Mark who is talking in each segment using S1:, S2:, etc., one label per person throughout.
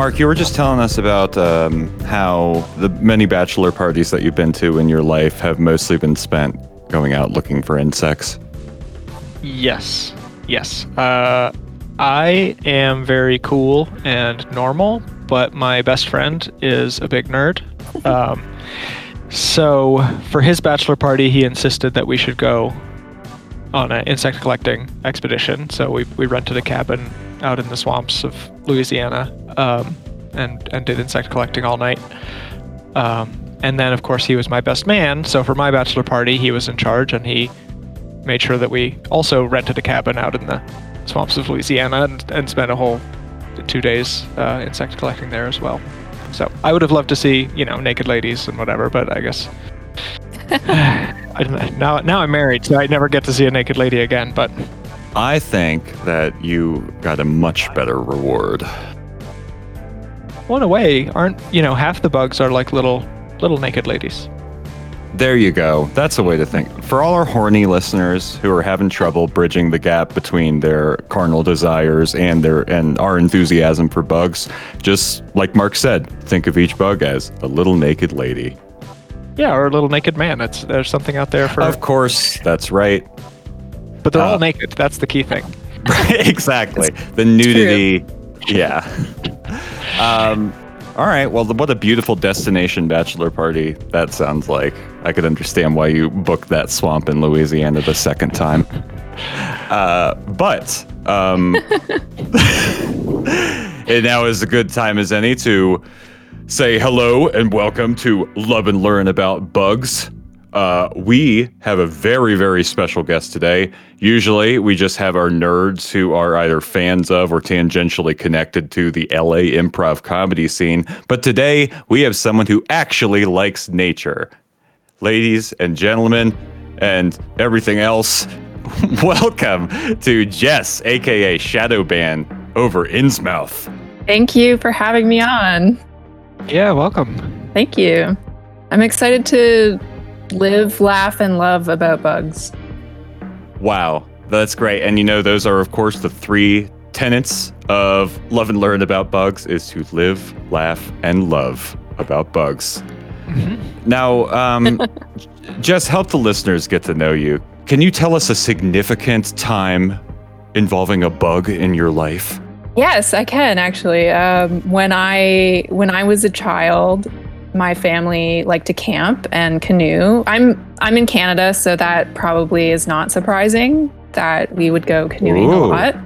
S1: Mark, you were just telling us about um, how the many bachelor parties that you've been to in your life have mostly been spent going out looking for insects.
S2: Yes. Yes. Uh, I am very cool and normal, but my best friend is a big nerd. Um, so for his bachelor party, he insisted that we should go on an insect collecting expedition. So we, we rented a cabin out in the swamps of Louisiana um, and, and did insect collecting all night. Um, and then, of course, he was my best man. So for my bachelor party, he was in charge and he made sure that we also rented a cabin out in the swamps of Louisiana and, and spent a whole two days uh, insect collecting there as well. So I would have loved to see, you know, naked ladies and whatever, but I guess I now now I'm married, so I never get to see a naked lady again. But
S1: I think that you got a much better reward.
S2: well, in a way, aren't you know half the bugs are like little little naked ladies?
S1: There you go. That's a way to think. For all our horny listeners who are having trouble bridging the gap between their carnal desires and their and our enthusiasm for bugs, just like Mark said, think of each bug as a little naked lady.
S2: Yeah, or a little naked man. That's there's something out there for.
S1: Of course, that's right.
S2: But they're
S1: uh,
S2: all naked. That's the key thing.
S1: exactly. The nudity. Yeah. Um, all right. Well, what a beautiful destination bachelor party that sounds like. I could understand why you booked that swamp in Louisiana the second time. Uh, but um, and now is a good time as any to say hello and welcome to Love and Learn About Bugs. Uh, we have a very, very special guest today. Usually, we just have our nerds who are either fans of or tangentially connected to the LA improv comedy scene. But today, we have someone who actually likes nature. Ladies and gentlemen, and everything else, welcome to Jess, aka Shadow Shadowban, over Innsmouth.
S3: Thank you for having me on.
S2: Yeah, welcome.
S3: Thank you. I'm excited to live, laugh, and love about bugs.
S1: Wow, that's great. And you know, those are of course the three tenets of love and learn about bugs is to live, laugh, and love about bugs. Now, um, just help the listeners get to know you. Can you tell us a significant time involving a bug in your life?
S3: Yes, I can actually. Um, when I when I was a child, my family like to camp and canoe. I'm I'm in Canada, so that probably is not surprising that we would go canoeing a lot.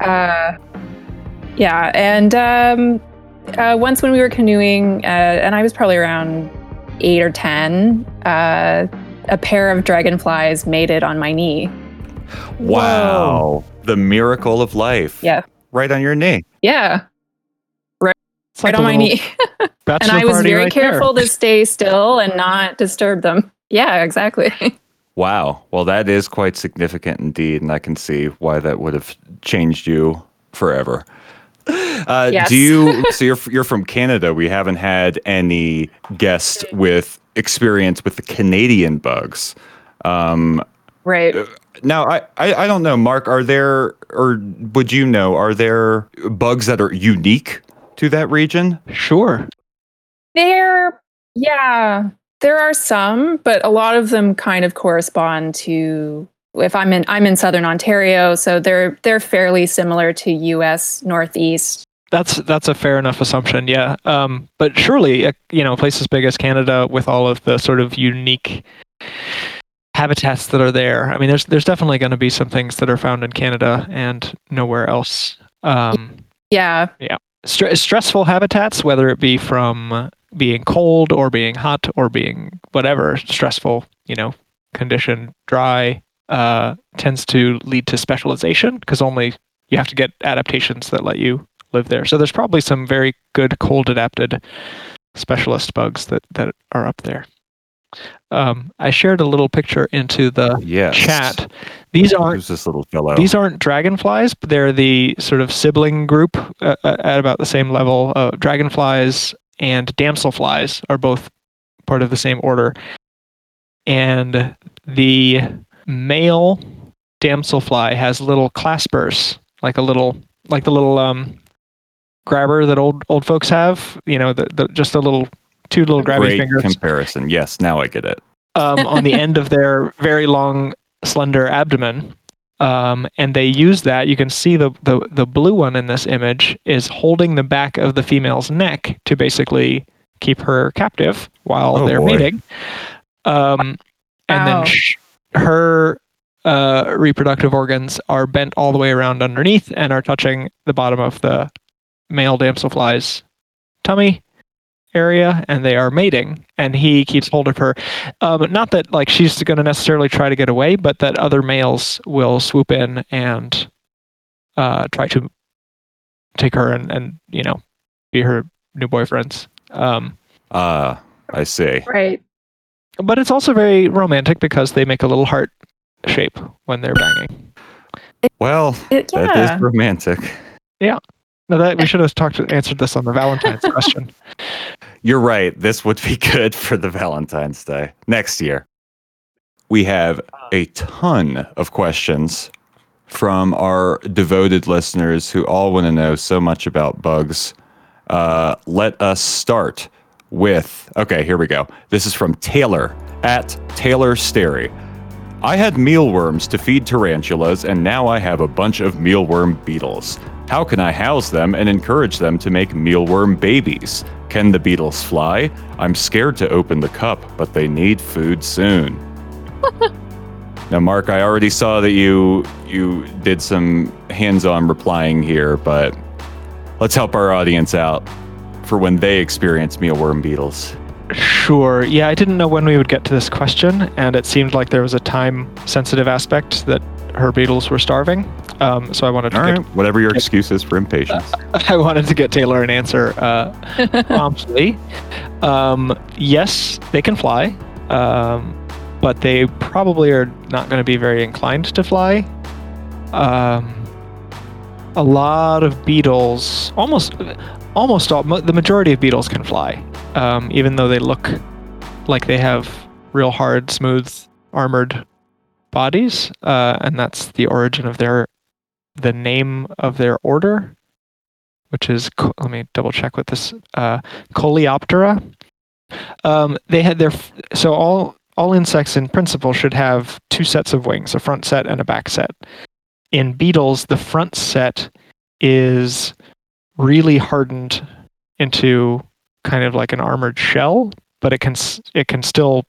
S3: Uh, yeah, and um, uh, once when we were canoeing, uh, and I was probably around eight or ten, uh, a pair of dragonflies mated on my knee.
S1: Wow, the miracle of life.
S3: Yeah,
S1: Right on your knee.
S3: yeah,
S2: It's
S3: right
S2: like
S3: on my knee. and I was very
S2: right there.
S3: careful to stay still and not disturb them. Yeah, exactly.
S1: Wow. Well, that is quite significant indeed, and I can see why that would have changed you forever. Uh,
S3: Yes.
S1: Do you? so you're you're from Canada. We haven't had any guests with experience with the Canadian bugs. Um,
S3: right.
S1: now, I, I I don't know, Mark. Are there or would you know? Are there bugs that are unique to that region?
S2: Sure.
S3: There, yeah, there are some, but a lot of them kind of correspond to. If I'm in, I'm in southern Ontario, so they're they're fairly similar to U.S. Northeast.
S2: That's that's a fair enough assumption, yeah. Um, but surely, uh, you know, a place as big as Canada with all of the sort of unique habitats that are there. I mean, there's there's definitely going to be some things that are found in Canada and nowhere else. Um,
S3: yeah.
S2: Yeah, stre- stressful habitats, whether it be from being cold or being hot or being whatever stressful, you know, condition, dry, uh, tends to lead to specialization because only you have to get adaptations that let you live there. So there's probably some very good cold adapted specialist bugs that, that are up there. Um, I shared a little picture into the
S1: Yes.
S2: chat. These aren't
S1: Who's this little fellow?
S2: these aren't dragonflies, but they're the sort of sibling group uh, uh, at about the same level. Uh, dragonflies and damselflies are both part of the same order. And the male damselfly has little claspers, like a little, like the little um, grabber that old old folks have. You know, the, the just a little two little grabby
S1: Great
S2: fingers
S1: comparison. Yes, now I get it.
S2: um, on the end of their very long, slender abdomen. Um, and they use that. You can see the, the the blue one in this image is holding the back of the female's neck to basically keep her captive while
S1: Oh,
S2: they're
S1: boy.
S2: mating. Um, and
S3: Wow.
S2: then sh- her uh, reproductive organs are bent all the way around underneath and are touching the bottom of the male damselfly's tummy area, and they are mating. And he keeps hold of her. Um, not that like she's going to necessarily try to get away, but that other males will swoop in and uh, try to take her and, and you know be her new boyfriends. Um,
S1: Ah, I see.
S3: Right.
S2: but it's also very romantic because they make a little heart shape when they're banging.
S1: Well,
S3: It-
S1: that
S3: yeah.
S1: is romantic.
S2: No, that we should have talked answered this on the Valentine's question.
S1: You're right. This would be good for the Valentine's Day next year. We have a ton of questions from our devoted listeners who all want to know so much about bugs. Uh, let us start with okay, here we go. This is from Taylor at Taylor Sterry. I had mealworms to feed tarantulas, and now I have a bunch of mealworm beetles. How can I house them and encourage them to make mealworm babies? Can the beetles fly? I'm scared to open the cup, but they need food soon. now, Mark, I already saw that you you did some hands-on replying here, but let's help our audience out for when they experience mealworm beetles.
S2: Sure. Yeah, I didn't know when we would get to this question, and it seemed like there was a time-sensitive aspect that her beetles were starving. Um, so I wanted to
S1: All
S2: get
S1: right, whatever your excuse is for impatience.
S2: I wanted to get Taylor an answer uh, promptly. Um, yes, they can fly, um, but they probably are not going to be very inclined to fly. Um, a lot of beetles, almost, almost all, mo- the majority of beetles can fly, um, even though they look like they have real hard, smooth, armored bodies, uh, and that's the origin of their, the name of their order which is let me double check with this uh, Coleoptera. Um, they had their so all all insects in principle should have two sets of wings, a front set and a back set. In beetles, the front set is really hardened into kind of like an armored shell, but it can it can still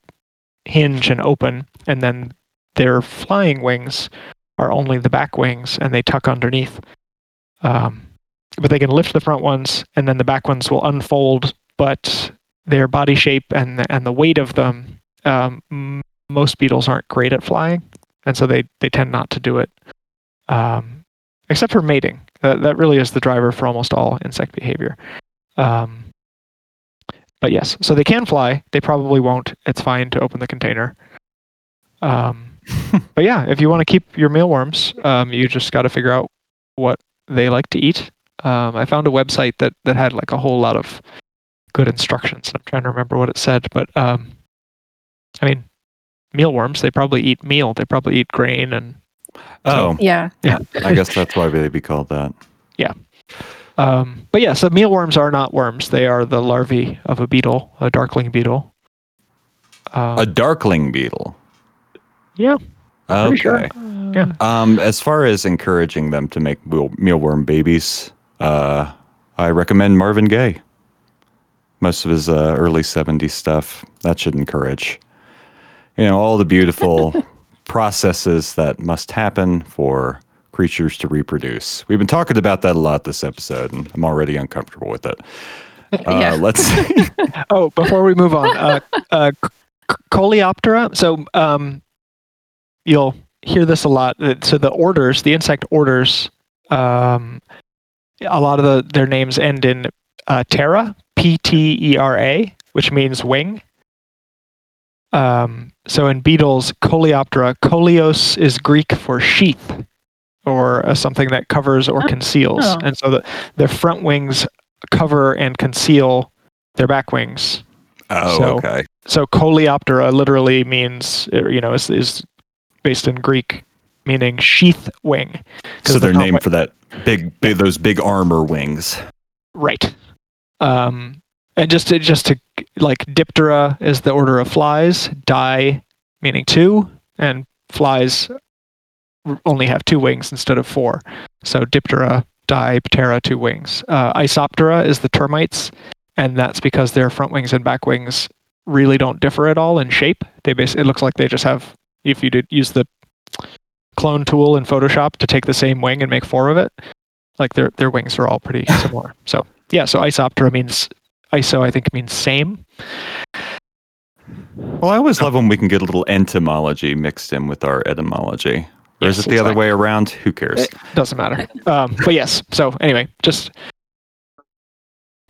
S2: hinge and open, and then their flying wings are only the back wings, and they tuck underneath. Um, but they can lift the front ones and then the back ones will unfold but their body shape and the, and the weight of them um, most beetles aren't great at flying and so they, they tend not to do it. Um, except for mating. That, that really is the driver for almost all insect behavior. Um, but yes so they can fly. They probably won't. It's fine to open the container. Um, but yeah if you want to keep your mealworms um, you just got to figure out what they like to eat um, I found a website that that had like a whole lot of good instructions. I'm trying to remember what it said, but um, I mean, mealworms they probably eat meal. They probably eat grain and
S1: Oh,
S3: Yeah.
S1: I guess that's why they'd be called that. Yeah.
S2: Um, but yeah. So mealworms are not worms. They are the larvae of a beetle, a darkling beetle. Um,
S1: A darkling beetle.
S2: Yeah.
S1: Okay.
S2: pretty sure. Yeah.
S1: Um, as far as encouraging them to make meal- mealworm babies, uh, I recommend Marvin Gaye. Most of his uh, early 70s stuff that should encourage, you know, all the beautiful processes that must happen for creatures to reproduce. We've been talking about that a lot this episode, and I'm already uncomfortable with it. Uh,
S3: Yeah.
S1: Let's.
S2: Oh, before we move on, uh, uh, C- C- Coleoptera. So um, you'll hear this a lot. Uh, So the orders, the insect orders, um, a lot of the their names end in uh, Ptera, P T E R A, which means wing. Um, so in beetles, Coleoptera, Coleos is Greek for sheath, or uh, something that covers or
S3: Oh.
S2: conceals,
S3: Oh.
S2: and so the their front wings cover and conceal their back wings.
S1: oh,
S2: So-
S1: okay.
S2: So Coleoptera literally means, uh, you know, is, is based in Greek, meaning sheath wing.
S1: So
S2: the
S1: their
S2: front
S1: name
S2: wi-
S1: for that big, big, those big armor wings.
S2: Right. Um, and just to, just to like Diptera is the order of flies. Di meaning two, and flies only have two wings instead of four. So Diptera, Di, Ptera, two wings. Uh, Isoptera is the termites, and that's because their front wings and back wings really don't differ at all in shape. They bas- it looks like they just have if you did use the clone tool in Photoshop to take the same wing and make four of it, like their their wings are all pretty similar. So yeah, so Isoptera means ISO I think means same.
S1: Well, I always love when we can get a little entomology mixed in with our etymology. Or is
S2: Yes,
S1: it the other way around? Who cares?
S2: It doesn't matter. Um, but yes. So anyway, just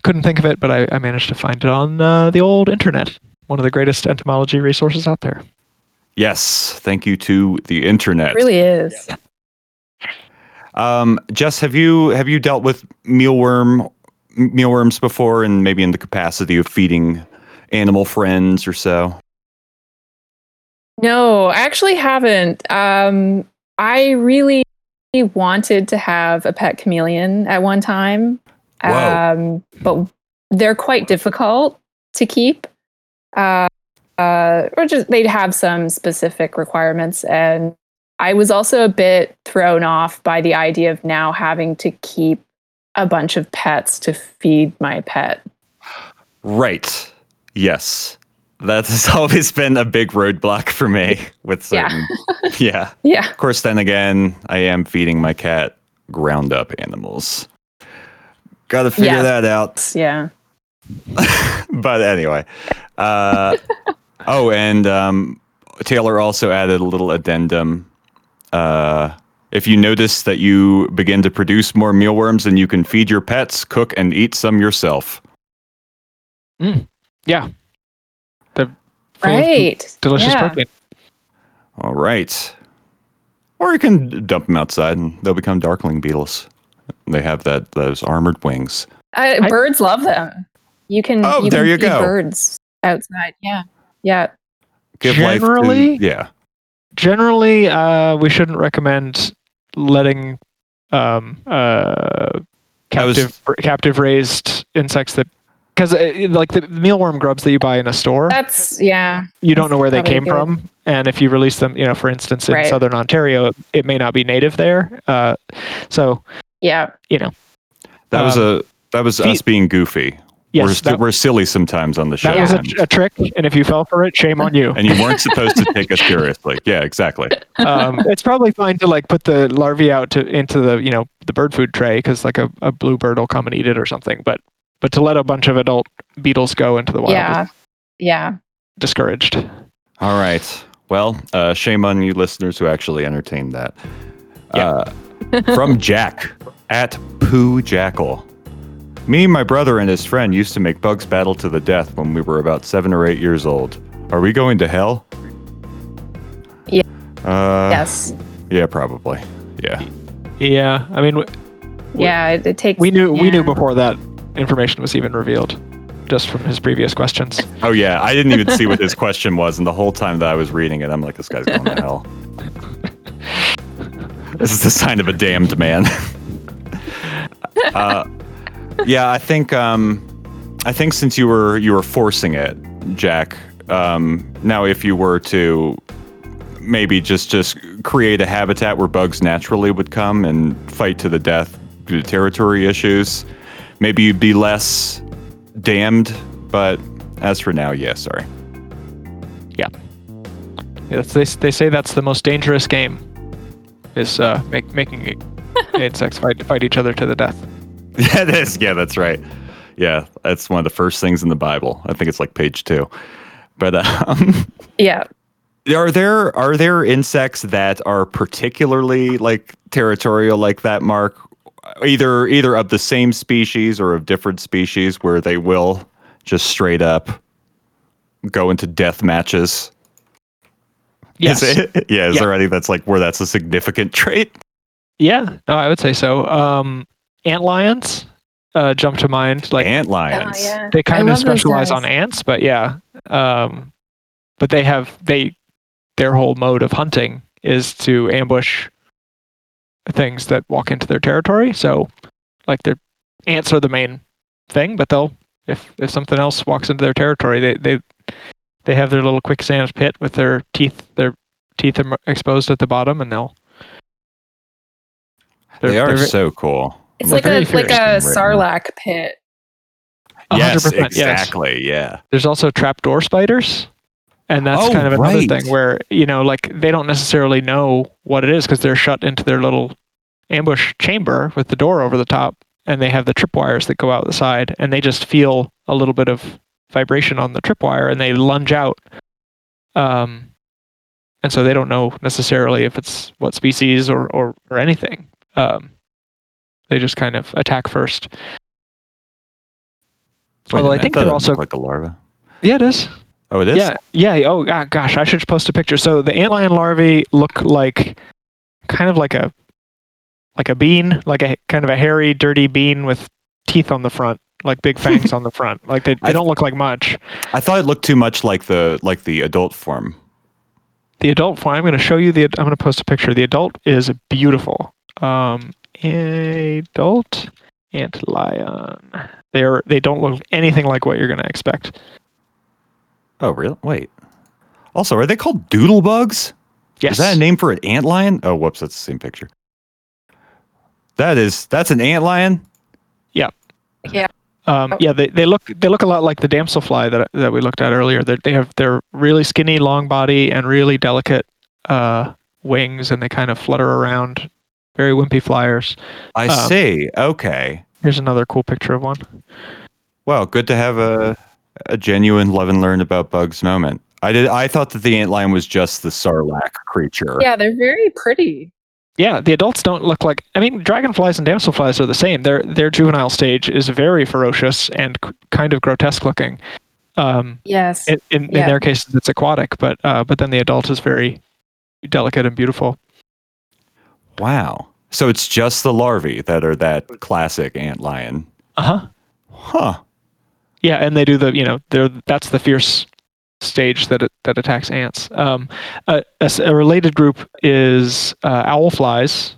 S2: couldn't think of it, but I, I managed to find it on uh, the old internet. One of the greatest entomology resources out there.
S1: Yes. Thank you to the internet.
S3: It really is.
S1: Um, Jess, have you have you dealt with mealworm mealworms before, and maybe in the capacity of feeding animal friends or so?
S3: No, I actually haven't. Um, I really wanted to have a pet chameleon at one time,
S1: Whoa.
S3: um, but they're quite difficult to keep. Uh, uh, or just they'd have some specific requirements, and I was also a bit thrown off by the idea of now having to keep a bunch of pets to feed my pet.
S1: Right. Yes. That has always been a big roadblock for me with
S3: Yeah.
S1: yeah.
S3: Yeah,
S1: Of course, then again, I am feeding my cat ground up animals. Got to figure
S3: Yeah.
S1: that out.
S3: yeah.
S1: but anyway. Uh, oh, and um, Taylor also added a little addendum. Uh, if you notice that you begin to produce more mealworms than you can feed your pets, cook and eat some yourself.
S2: Yeah. The full of
S3: Right.
S2: delicious
S3: yeah.
S2: protein.
S1: All right. Or you can dump them outside and they'll become darkling beetles. They have that those armored wings.
S3: Uh,
S2: I-
S3: birds love them. You can.
S1: Oh,
S3: you
S1: there
S3: can
S1: you
S3: feed
S1: go.
S3: Birds outside. Yeah. Yeah.
S1: Give life
S2: Generally-
S1: to yeah.
S2: Generally, uh, we shouldn't recommend letting um, uh,
S1: I was-
S2: captive captive raised insects that because like the mealworm grubs that you buy in a store,
S3: That's yeah.
S2: you don't know where they came
S3: good.
S2: from, and if you release them, you know, for instance, in
S3: Right.
S2: southern Ontario, it may not be native there. Uh, so
S3: Yeah.
S1: You know that was
S2: Um,
S1: a that was
S2: feed-
S1: us being goofy.
S2: Yes,
S1: we're,
S2: that,
S1: we're silly sometimes on the show.
S2: that was a,
S1: and-
S2: a trick, and if you fell for it, shame on you.
S1: and you weren't supposed to take us seriously. Yeah, exactly.
S2: um, it's probably fine to like put the larvae out to into the you know the bird food tray because like a, a bluebird will come and eat it or something. But but to let a bunch of adult beetles go into the wild
S3: Yeah.
S2: is
S3: Yeah.
S2: discouraged.
S1: All right. Well, uh, shame on you listeners who actually entertained that. Uh, from Jack at Pooh Jackal. Me, my brother, and his friend used to make bugs battle to the death when we were about seven or eight years old. Are we going to hell?
S3: Yeah.
S1: Uh,
S3: yes.
S1: Yeah, probably. Yeah.
S2: Yeah, I mean w-
S3: Yeah. It, it takes.
S2: we knew we knew before that information was even revealed, just from his previous questions.
S1: Oh yeah, I didn't even see what his question was, and the whole time that I was reading it, I'm like, this guy's going to hell. this is the sign of a damned man. uh, yeah, I think um, I think since you were you were forcing it, Jack. Um, now, if you were to maybe just just create a habitat where bugs naturally would come and fight to the death due to territory issues, maybe you'd be less damned. But as for now, yeah, sorry.
S2: Yeah, that's, they they say that's the most dangerous game, is uh, make, making insects fight fight each other to the death.
S1: Yeah, it is. Yeah, that's right. Yeah, that's one of the first things in the Bible. I think it's like page two. But um,
S3: Yeah.
S1: are there are there insects that are particularly like territorial like that, Mark? Either either of the same species or of different species, where they will just straight up go into death matches.
S2: Yes.
S1: Is it? Yeah. Is
S2: Yeah.
S1: there any that's like where that's a significant trait?
S2: Yeah, no, I would say so. Um, ant lions uh, jump to mind. Like
S1: Ant
S3: Oh,
S1: lions.
S3: yeah.
S2: they
S3: I
S2: kind of specialize on ants, but yeah. Um, but they have they their whole mode of hunting is to ambush things that walk into their territory. So, like their ants are the main thing, but they'll if if something else walks into their territory, they they they have their little quicksand pit with their teeth their teeth are exposed at the bottom, and they'll. they're-
S1: They are so cool.
S3: It's
S2: They're
S3: like a like a
S1: furious.
S3: sarlacc pit.
S1: Yes,
S2: 100%, yes.
S1: exactly. Yeah.
S2: There's also trapdoor spiders, and that's
S1: Oh,
S2: kind of another
S1: right.
S2: thing where you know, like they don't necessarily know what it is because they're shut into their little ambush chamber with the door over the top, and they have the tripwires that go out the side, and they just feel a little bit of vibration on the tripwire, and they lunge out. Um, and so they don't know necessarily if it's what species or or, or anything. Um, they just kind of attack first.
S1: Wait
S2: Although I think they're
S1: it
S2: also
S1: like a larva.
S2: yeah, it is.
S1: Oh, it is.
S2: Yeah, yeah. Oh, ah, gosh, I should post a picture. So the antlion larvae look like kind of like a like a bean, like a kind of a hairy, dirty bean with teeth on the front, like big fangs on the front. Like they, they
S1: I-
S2: don't look like much.
S1: I thought it looked too much like the like the adult form.
S2: The adult form. I'm going to show you the. I'm going to post a picture. The adult is beautiful. Um, adult antlion. They're they don't look anything like what you're going to expect.
S1: Oh, really? Wait. Also, are they called doodle bugs?
S2: Yes.
S1: Is that a name for an antlion? Oh, whoops, that's the same picture. That is that's an antlion.
S2: Um, yeah, they, they look they look a lot like the damselfly that that we looked at earlier. They they have they're really skinny, long body, and really delicate uh, wings, and they kind of flutter around. Very wimpy flyers.
S1: I
S2: Um,
S1: see. Okay.
S2: Here's another cool picture of one.
S1: Well, good to have a a genuine love and learn about bugs moment. I did. I thought that the antlion was just the sarlacc creature.
S3: Yeah, they're very pretty.
S2: Yeah, the adults don't look like. I mean, dragonflies and damselflies are the same. Their their juvenile stage is very ferocious and c- kind of grotesque looking. Um,
S3: Yes.
S2: in in, in their case, it's aquatic, but uh, but then the adult is very delicate and beautiful.
S1: Wow. So it's just the larvae that are that classic ant lion.
S2: Uh huh.
S1: Huh.
S2: Yeah, and they do the you know they're that's the fierce stage that it, that attacks ants. Um, a, a related group is uh, owl flies,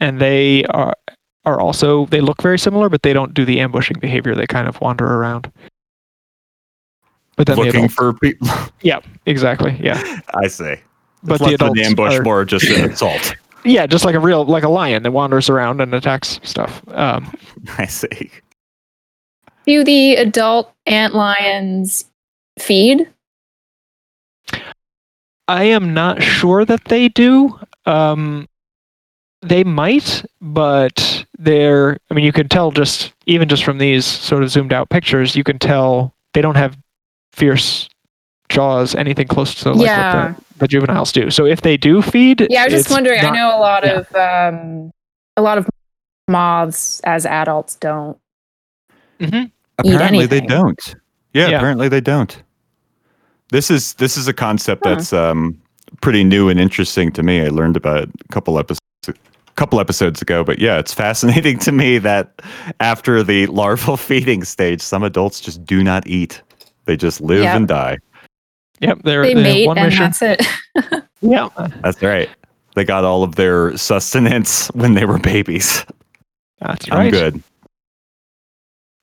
S2: and they are are also they look very similar, but they don't do the ambushing behavior. They kind of wander around. But then the
S1: Looking for people.
S2: Yeah, exactly, yeah.
S1: I see.
S2: But
S1: Less
S2: the adults
S1: the ambush,
S2: are-
S1: more just an assault.
S2: Yeah, just like a real like a lion that wanders around and attacks stuff. Um,
S1: I see.
S3: Do the adult ant lions feed?
S2: I am not sure that they do. Um, they might, but they're. I mean, you can tell just even just from these sort of zoomed out pictures, you can tell they don't have fierce jaws, anything close to like that.
S3: Yeah.
S2: What the, the juveniles do. So if they do feed,
S3: Yeah, I was just wondering.
S2: not-
S3: I know a lot
S2: yeah.
S3: of um, a lot of moths as adults don't.
S2: Mhm.
S1: Apparently they
S3: anything.
S1: don't. Yeah,
S2: Yeah.
S1: apparently they don't. This is this is a concept
S3: Huh.
S1: that's um, pretty new and interesting to me. I learned about it a couple episodes couple episodes ago, but yeah, it's fascinating to me that after the larval feeding stage, some adults just do not eat. They just live
S3: Yep.
S1: and die.
S2: Yep, they're,
S3: They
S2: they
S3: mate
S2: one
S3: and
S2: mission.
S3: that's it.
S2: Yeah,
S1: That's right. They got all of their sustenance when they were babies.
S2: that's
S1: I'm
S2: right.
S1: good.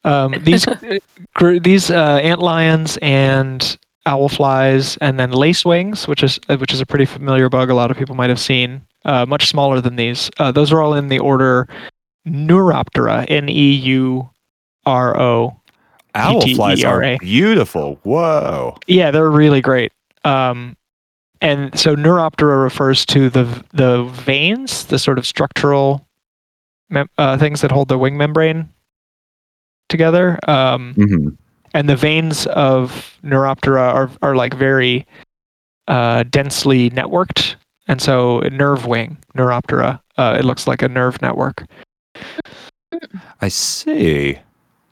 S2: Um, these uh, gr- these uh, ant lions and owl flies, and then lacewings, which is uh, which is a pretty familiar bug. A lot of people might have seen. Uh, much smaller than these. Uh, those are all in the order Neuroptera. N e u r o.
S1: Owl flies are beautiful. Whoa.
S2: Yeah, they're really great. Um, and so Neuroptera refers to the the veins, the sort of structural mem- uh, things that hold the wing membrane together. Um,
S1: hmm
S2: and the veins of Neuroptera are are like very uh, densely networked, and so nerve wing Neuroptera, uh, it looks like a nerve network.
S1: I see.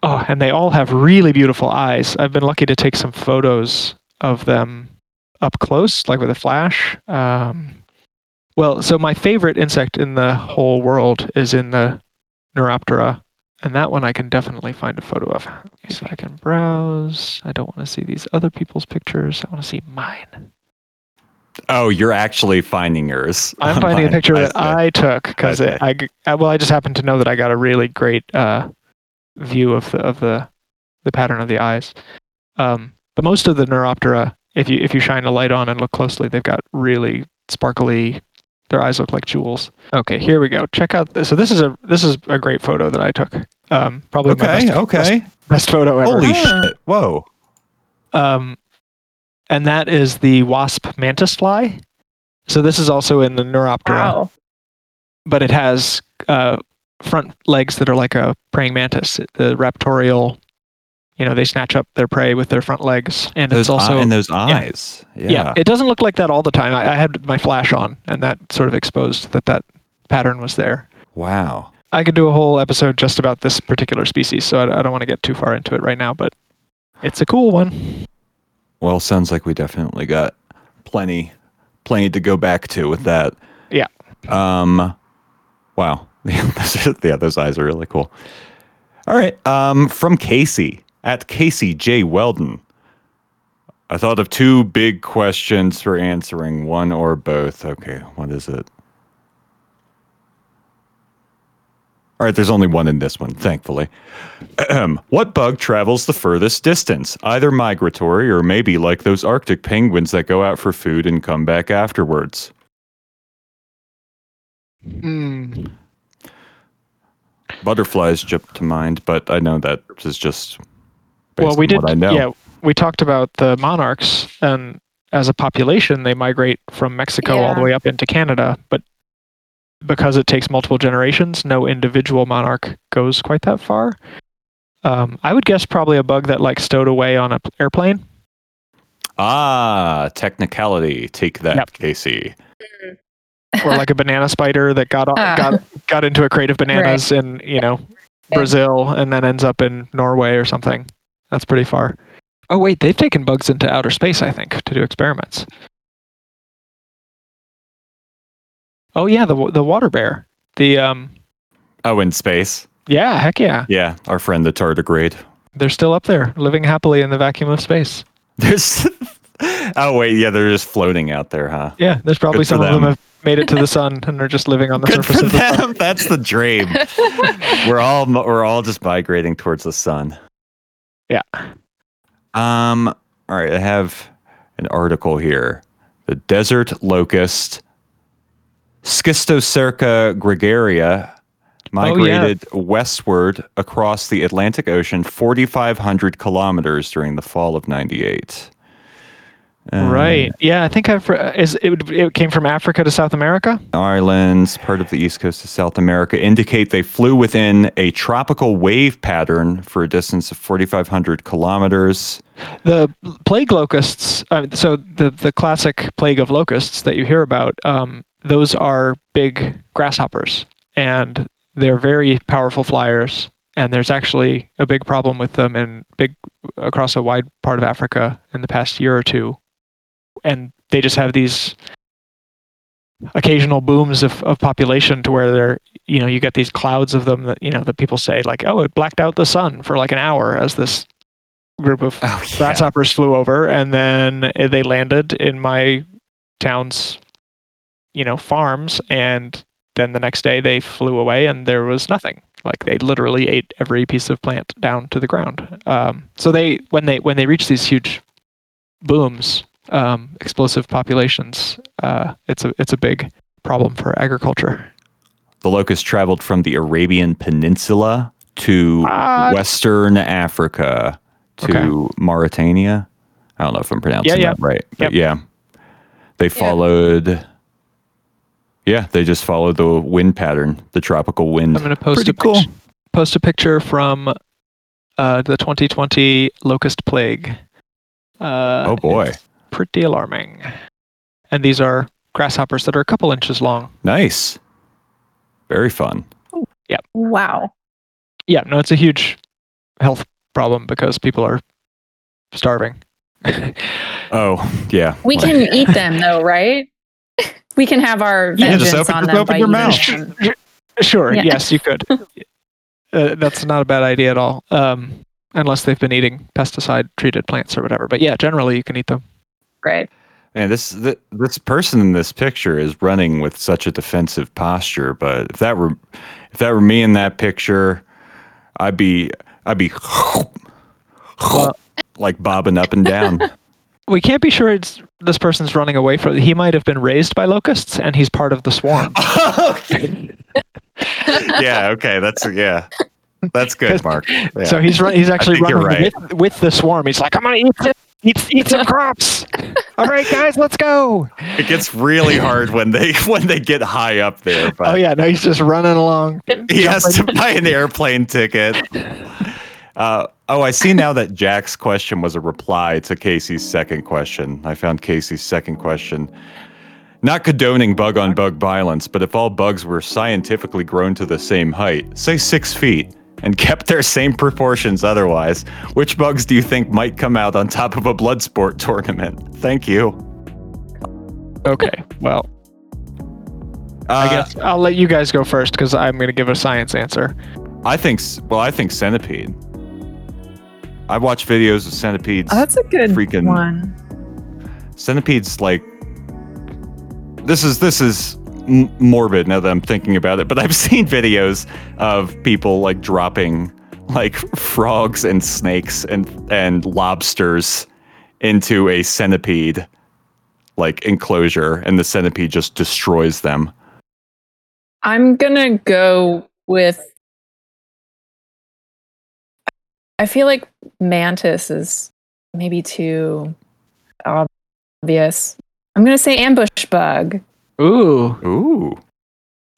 S2: Oh, and they all have really beautiful eyes. I've been lucky to take some photos of them up close, like with a flash. Um, well, so my favorite insect in the whole world is in the Neuroptera, and that one I can definitely find a photo of. So I can browse. I don't want to see these other people's pictures. I want to see mine.
S1: Oh, you're actually finding yours.
S2: I'm finding a picture
S1: I
S2: that. I took because
S1: I.
S2: well, I just happen to know that I got a really great uh, view of the of the the pattern of the eyes. Um, but most of the Neuroptera, if you if you shine a light on and look closely, they've got really sparkly. Their eyes look like jewels. Okay, here we go. Check out this. So this is a this is a great photo that I took. Um, probably my
S1: Okay,
S2: best,
S1: okay.
S2: best, best photo ever.
S1: Holy
S3: Ah.
S1: shit! Whoa.
S2: Um, and that is the wasp mantis fly. So this is also in the Neuroptera,
S3: Wow.
S2: but it has uh, front legs that are like a praying mantis. The raptorial, you know, they snatch up their prey with their front legs, and
S1: Those
S2: it's also
S1: eye- and those eyes. Yeah.
S2: yeah. It doesn't look like that all the time. I, I had my flash on, and that sort of exposed that that pattern was there.
S1: Wow.
S2: I could do a whole episode just about this particular species, so I, I don't want to get too far into it right now, but it's a cool one.
S1: Well, sounds like we definitely got plenty, plenty to go back to with that.
S2: Yeah.
S1: Um. Wow. yeah, those eyes are really cool. All right. Um. From Casey at Casey J Weldon. I thought of two big questions for answering, one or both. Okay, what is it? All right, there's only one in this one, thankfully. What bug travels the furthest distance, either migratory or maybe like those Arctic penguins that go out for food and come back afterwards?
S2: Hmm.
S1: Butterflies jump to mind, but I know that is just based
S2: well, we
S1: on
S2: did.
S1: what I know.
S2: Yeah, we talked about the monarchs, and as a population, they migrate from Mexico all the way up into Canada. But because it takes multiple generations, no individual monarch goes quite that far. Um, I would guess probably a bug that like stowed away on an airplane.
S1: Ah, technicality. Take that,
S2: Yep.
S1: Casey.
S2: Or like a banana spider that got on,
S3: Ah.
S2: got got into a crate of bananas in you know Brazil and then ends up in Norway or something. That's pretty far. Oh wait, they've taken bugs into outer space, I think, to do experiments. Oh yeah, the the water bear. The um
S1: Oh, in space.
S2: yeah, heck yeah.
S1: Yeah, our friend the tardigrade.
S2: They're still up there, living happily in the vacuum of space.
S1: There's. oh wait, yeah, they're just floating out there, huh?
S2: Yeah, there's probably
S1: Good
S2: some of them
S1: them.
S2: have made it to the sun and are just living on the
S1: Good
S2: surface of the sun.
S1: them. That's the dream. we're all we're all just migrating towards the sun.
S2: Yeah.
S1: Um. All right. I have an article here. The desert locust, Schistocerca gregaria, migrated westward across the Atlantic Ocean 4,500 kilometers during the fall of '98.
S2: Right. Yeah, I think I've is it, it came from Africa to South America.
S1: islands, part of the east coast of South America, indicate they flew within a tropical wave pattern for a distance of 4,500 kilometers.
S2: the plague locusts uh, so the the classic plague of locusts that you hear about um, those are big grasshoppers and they're very powerful flyers and there's actually a big problem with them in big across a wide part of africa in the past year or two and they just have these occasional booms of, of population to where they're you know you get these clouds of them that you know that people say like oh it blacked out the sun for like an hour as this group of
S1: Oh,
S2: grasshoppers flew over and then they landed in my town's you know farms and then the next day they flew away and there was nothing. Like they literally ate every piece of plant down to the ground. Um, so they when they when they reach these huge booms um, explosive populations uh, it's a it's a big problem for agriculture
S1: The locust traveled from the Arabian Peninsula to
S2: What?
S1: Western Africa to
S2: Okay.
S1: Mauritania. I don't know if I'm pronouncing
S2: Yeah, yeah.
S1: that right, but
S2: Yep.
S1: yeah, they followed. Yeah, they just followed the wind pattern, the tropical wind.
S2: i'm going to post
S1: Pretty
S2: a
S1: cool.
S2: pic- post a picture from uh, the 2020 locust plague uh,
S1: oh boy,
S2: it's pretty alarming. And these are grasshoppers that are a couple inches long.
S1: nice, very fun. Yeah.
S3: Wow.
S2: Yeah, no, it's a huge health problem because people are starving.
S1: Oh yeah,
S3: We
S1: Like-
S3: can eat them though, right? We can have our
S2: Yeah,
S3: vengeance
S1: open-
S3: on them
S1: open
S3: by
S1: your
S3: eating
S1: mouth.
S3: them.
S2: sure,
S3: Yeah.
S2: yes, you could. uh, that's not a bad idea at all. Um, unless they've been eating pesticide treated plants or whatever. But yeah, generally you can eat them.
S3: Great.
S1: And this th- this person in this picture is running with such a defensive posture. But if that were if that were me in that picture, I'd be I'd be
S2: Well-
S1: like bobbing up and down.
S2: We can't be sure it's this person's running away from. He might have been raised by locusts, and he's part of the swarm.
S1: yeah. Okay. That's yeah. That's good, Mark. Yeah.
S2: So he's run, he's actually running
S1: right.
S2: with, with the swarm. He's like, I'm gonna eat this, eat, eat some crops. All right, guys, let's go.
S1: it gets really hard when they when they get high up there. But
S2: Oh yeah, no, he's just running along.
S1: he has to buy an airplane ticket. Uh, oh, I see now that Jack's question was a reply to Casey's second question. I found Casey's second question. Not condoning bug on bug violence, but if all bugs were scientifically grown to the same height, say six feet, and kept their same proportions otherwise, which bugs do you think might come out on top of a blood sport tournament? Thank you.
S2: Okay, well,
S1: Uh,
S2: I guess I'll let you guys go first because I'm gonna give a science answer.
S1: I think. Well, I think centipede. I watch videos of centipedes.
S3: Oh, that's a good
S1: Freaking-
S3: one.
S1: centipedes like this is this is m- morbid now that i'm thinking about it but i've seen videos of people like dropping like frogs and snakes and and lobsters into a centipede like enclosure and the centipede just destroys them
S3: I'm gonna go with. I feel like mantis is maybe too obvious. I'm gonna say ambush bug.
S2: Ooh,
S1: ooh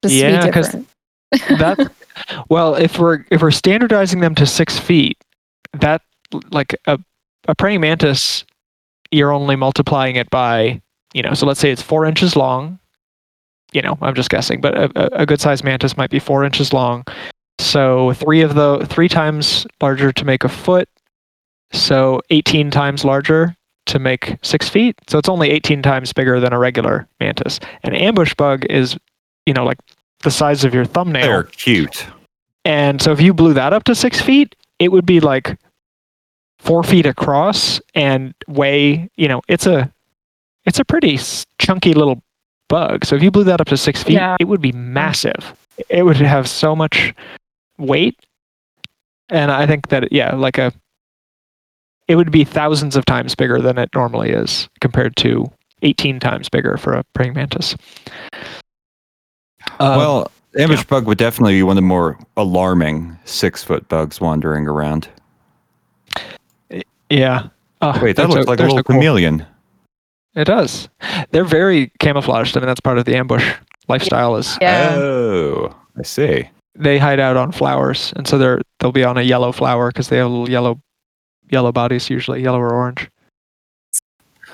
S3: Just
S2: Yeah,
S3: because be
S2: 'cause that. well, if we're if we're standardizing them to six feet, that like a a praying mantis, you're only multiplying it by you know. So let's say it's four inches long. You know, I'm just guessing, but a, a- a good sized mantis might be four inches long. So three of the three times larger to make a foot. So 18 times larger to make six feet. So it's only 18 times bigger than a regular mantis. An ambush bug is, you know, like the size of your thumbnail.
S1: they're cute
S2: And so if you blew that up to six feet, it would be like four feet across and weigh, you know, it's a it's a pretty chunky little bug. So if you blew that up to six feet,
S3: Yeah.
S2: it would be massive. It would have so much weight. And I think that yeah, like a it would be thousands of times bigger than it normally is compared to 18 times bigger for a praying mantis. Um,
S1: well ambush bug would definitely be one of the more alarming six foot bugs wandering around
S2: yeah. Uh,
S1: wait that looks
S2: so-
S1: like a
S2: they're so
S1: little
S2: cool.
S1: chameleon
S2: It does. They're very camouflaged. I mean, that's part of the ambush lifestyle. Is
S3: Yeah.
S1: oh i see
S2: they hide out on flowers, and so they're they'll be on a yellow flower because they have a little yellow yellow bodies, usually yellow or orange.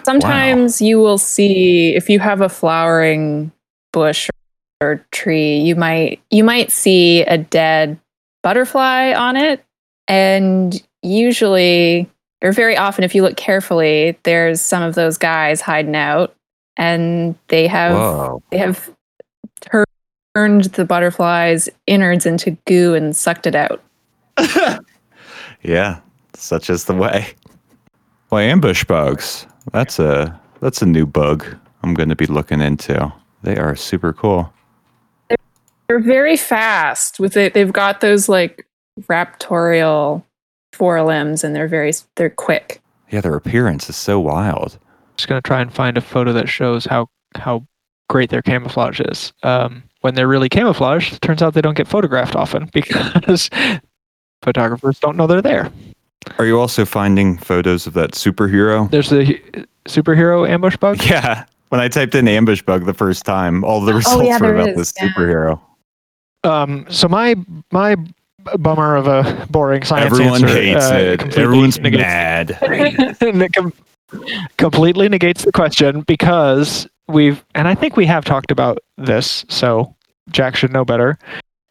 S3: Sometimes you will see if you have a flowering bush or tree, you might you might see a dead butterfly on it, and usually or very often, if you look carefully, there's some of those guys hiding out, and they have
S1: Whoa.
S3: they have tur- turned the butterfly's innards into goo and sucked it out.
S1: Yeah, such is the way. Well, ambush bugs. That's a that's a new bug I'm going to be looking into. They are super cool.
S3: They're very fast with it. They've got those like raptorial forelimbs, and they're very they're quick.
S1: Yeah, their appearance is so wild.
S2: I'm Just gonna try and find a photo that shows how how great their camouflage is. Um, when they're really camouflaged, it turns out they don't get photographed often because photographers don't know they're there.
S1: Are you also finding photos of that superhero?
S2: There's the superhero ambush bug.
S1: Yeah. When I typed in ambush bug the first time, all the results
S3: yeah,
S1: were about
S3: is,
S1: this
S3: yeah.
S1: superhero.
S2: Um, so my my bummer of a boring science
S1: Everyone
S2: answer,
S1: hates
S2: uh,
S1: it. Everyone's
S2: negates-
S1: mad.
S2: and it com- completely negates the question because we've and I think we have talked about this, so Jack should know better.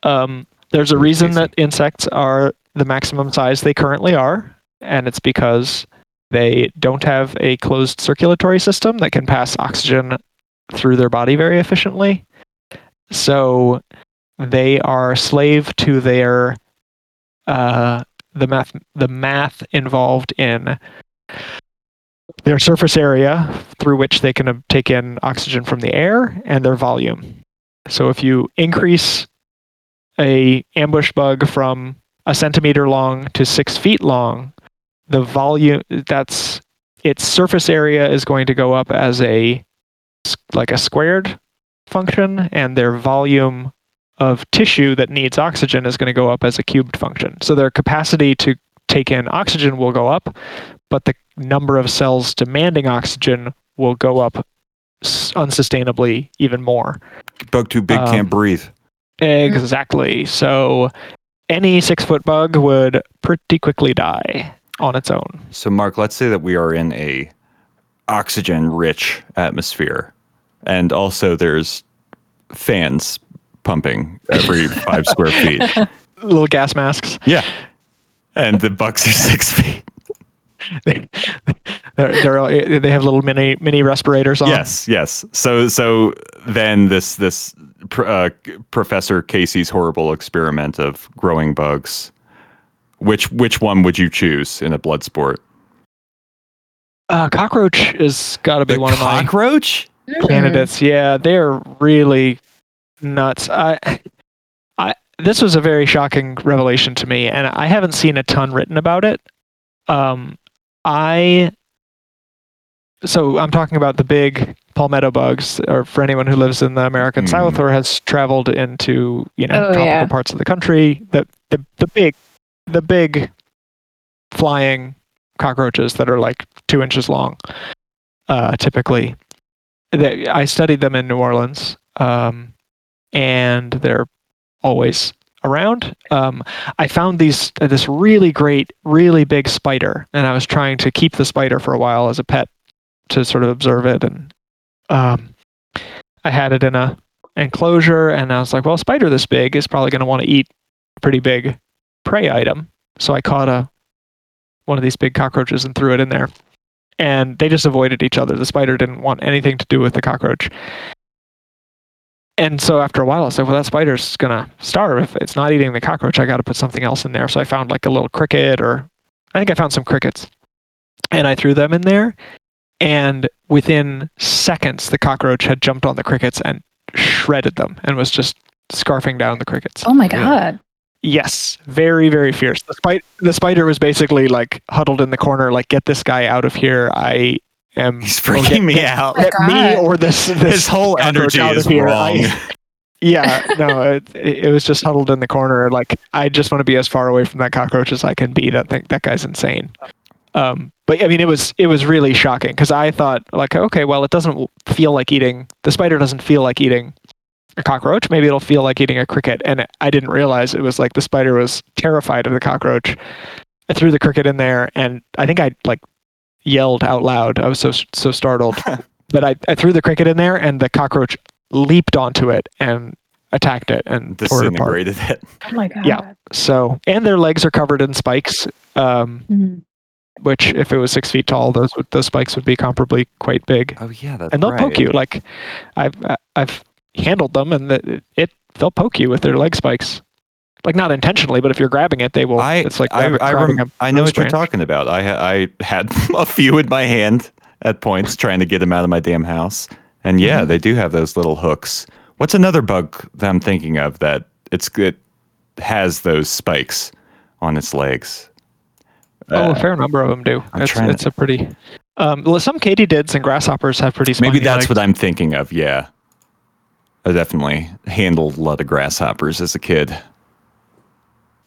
S2: Um, there's a reason that insects are the maximum size they currently are, and it's because they don't have a closed circulatory system that can pass oxygen through their body very efficiently. So they are slave to their uh, the math the math involved in their surface area through which they can take in oxygen from the air and their volume. So if you increase a ambush bug from a centimeter long to six feet long, the volume that's its surface area is going to go up as a like a squared function, and their volume of tissue that needs oxygen is going to go up as a cubed function. So their capacity to take in oxygen will go up, but the number of cells demanding oxygen will go up unsustainably even more.
S1: Bug too big um, can't breathe.
S2: Exactly. So any six foot bug would pretty quickly die on its own.
S1: So Mark, let's say that we are in a oxygen rich atmosphere and also there's fans pumping every five square feet.
S2: Little gas masks.
S1: Yeah. And the bugs are six feet.
S2: they, they're, they're, they have little mini mini respirators on.
S1: Yes, yes. So so then this this uh, Professor Casey's horrible experiment of growing bugs. Which which one would you choose in a blood sport?
S2: Uh, cockroach has got to be
S1: the
S2: one
S1: cockroach?
S2: of
S1: my cockroach
S2: candidates. Yeah, they're really nuts. I I this was a very shocking revelation to me, and I haven't seen a ton written about it. Um, I so I'm talking about the big palmetto bugs, or for anyone who lives in the American mm. South or has traveled into you know oh, tropical yeah. parts of the country. The the the big the big flying cockroaches that are like two inches long, uh, typically. They, I studied them in New Orleans, um, and they're always around. Um, I found these uh, this really great, really big spider, and I was trying to keep the spider for a while as a pet to sort of observe it. And um, I had it in a enclosure, and I was like, well, a spider this big is probably going to want to eat a pretty big prey item. So I caught a one of these big cockroaches and threw it in there. And they just avoided each other. The spider didn't want anything to do with the cockroach and so after a while, I said, well, that spider's gonna starve if it's not eating the cockroach. I got to put something else in there. So I found like a little cricket, or I think I found some crickets, and I threw them in there. And within seconds, the cockroach had jumped on the crickets and shredded them, and was just scarfing down the crickets.
S3: Oh my god!
S2: Yes, very very fierce. The, spite, the spider was basically like huddled in the corner, like get this guy out of here. I am
S1: he's freaking get, me out.
S2: Oh get oh me or this, this
S1: his whole energy is wrong. I,
S2: yeah, no, it, it was just huddled in the corner. Like I just want to be as far away from that cockroach as I can be. That thing, that guy's insane. Um, but I mean, it was it was really shocking because I thought like, okay, well, it doesn't feel like eating. The spider doesn't feel like eating a cockroach. Maybe it'll feel like eating a cricket. And I didn't realize it was like the spider was terrified of the cockroach. I threw the cricket in there, and I think I like yelled out loud. I was so so startled. but I, I threw the cricket in there, and the cockroach leaped onto it and attacked it and
S1: disintegrated it,
S3: it. Oh my god!
S2: Yeah. So and their legs are covered in spikes. Um, mm-hmm. Which, if it was six feet tall, those those spikes would be comparably quite big.
S1: Oh yeah, that's
S2: and they'll
S1: right.
S2: poke you. Like I've I've handled them, and it, it they'll poke you with their leg spikes like not intentionally, but if you're grabbing it, they will.
S1: I,
S2: it's like
S1: I, I, rem- I know what
S2: branch.
S1: you're talking about. I I had a few in my hand at points trying to get them out of my damn house, and yeah, mm-hmm. they do have those little hooks. What's another bug that I'm thinking of that it's it has those spikes on its legs?
S2: Oh, uh, a fair number of them do. I'm it's, it's to... a pretty. Um, some katydids and grasshoppers have pretty.
S1: Maybe that's
S2: legs.
S1: what I'm thinking of. Yeah, I definitely handled a lot of grasshoppers as a kid.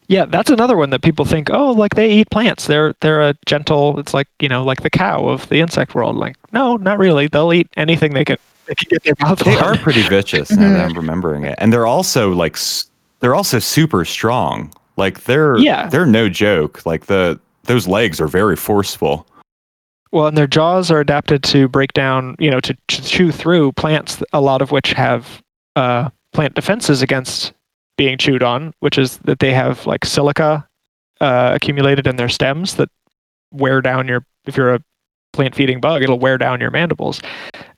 S2: Yeah, that's another one that people think, oh, like they eat plants. They're they're a gentle. It's like you know, like the cow of the insect world. Like, no, not really. They'll eat anything they can. They can get their mouth.
S1: They on. are pretty vicious. now that I'm remembering it, and they're also like they're also super strong. Like they're yeah. they're no joke. Like the those legs are very forceful.
S2: Well, and their jaws are adapted to break down, you know, to, to chew through plants, a lot of which have uh, plant defenses against being chewed on, which is that they have like silica uh, accumulated in their stems that wear down your. If you're a plant feeding bug, it'll wear down your mandibles.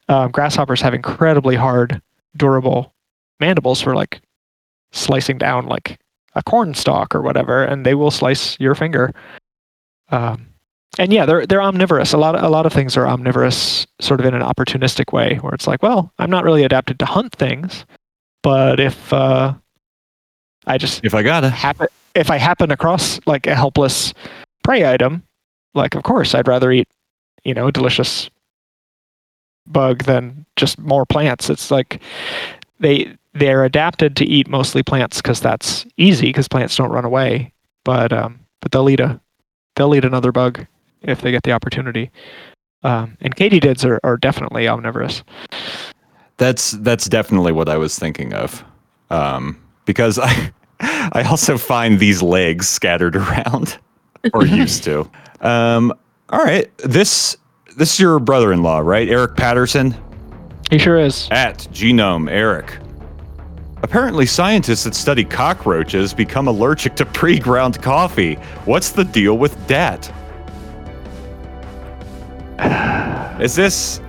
S2: Um, grasshoppers have incredibly hard, durable mandibles for like slicing down like a corn stalk or whatever, and they will slice your finger. Um, and yeah, they're they're omnivorous. A lot of, a lot of things are omnivorous, sort of in an opportunistic way, where it's like, well, I'm not really adapted to hunt things, but if uh, I just
S1: if I gotta
S2: happen if I happen across like a helpless prey item, like of course I'd rather eat, you know, a delicious bug than just more plants. It's like they they're adapted to eat mostly plants because that's easy because plants don't run away. But um, but they'll eat a they'll eat another bug if they get the opportunity. Um, and katydids are, are definitely omnivorous.
S1: That's that's definitely what I was thinking of, um, because I I also find these legs scattered around, or used to. Um, all right, this this is your brother-in-law, right, Eric Patterson?
S2: He sure is.
S1: At Genome Eric. Apparently, scientists that study cockroaches become allergic to pre-ground coffee. What's the deal with that? Is this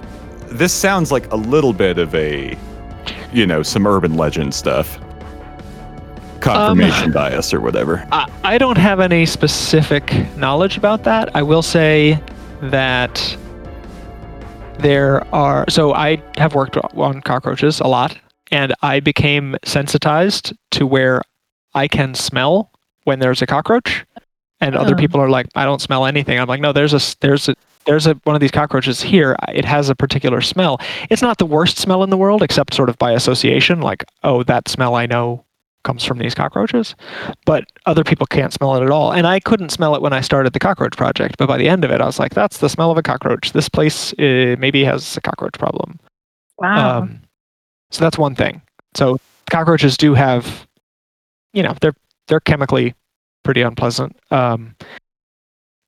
S1: this sounds like a little bit of a you know, some urban legend stuff. Confirmation um, bias or whatever.
S2: I, I don't have any specific knowledge about that. I will say that there are so I have worked on cockroaches a lot and I became sensitized to where I can smell when there's a cockroach and other
S3: Oh.
S2: people are like I don't smell anything. I'm like no there's a there's a there's a one of these cockroaches here. It has a particular smell. It's not the worst smell in the world except sort of by association like oh that smell I know comes from these cockroaches but other people can't smell it at all. And I couldn't smell it when I started the cockroach project, but by the end of it, I was like, "That's the smell of a cockroach. This place uh, maybe has a cockroach problem."
S3: Wow.
S2: Um, so that's one thing. So cockroaches do have, you know, they're they're chemically pretty unpleasant. Um,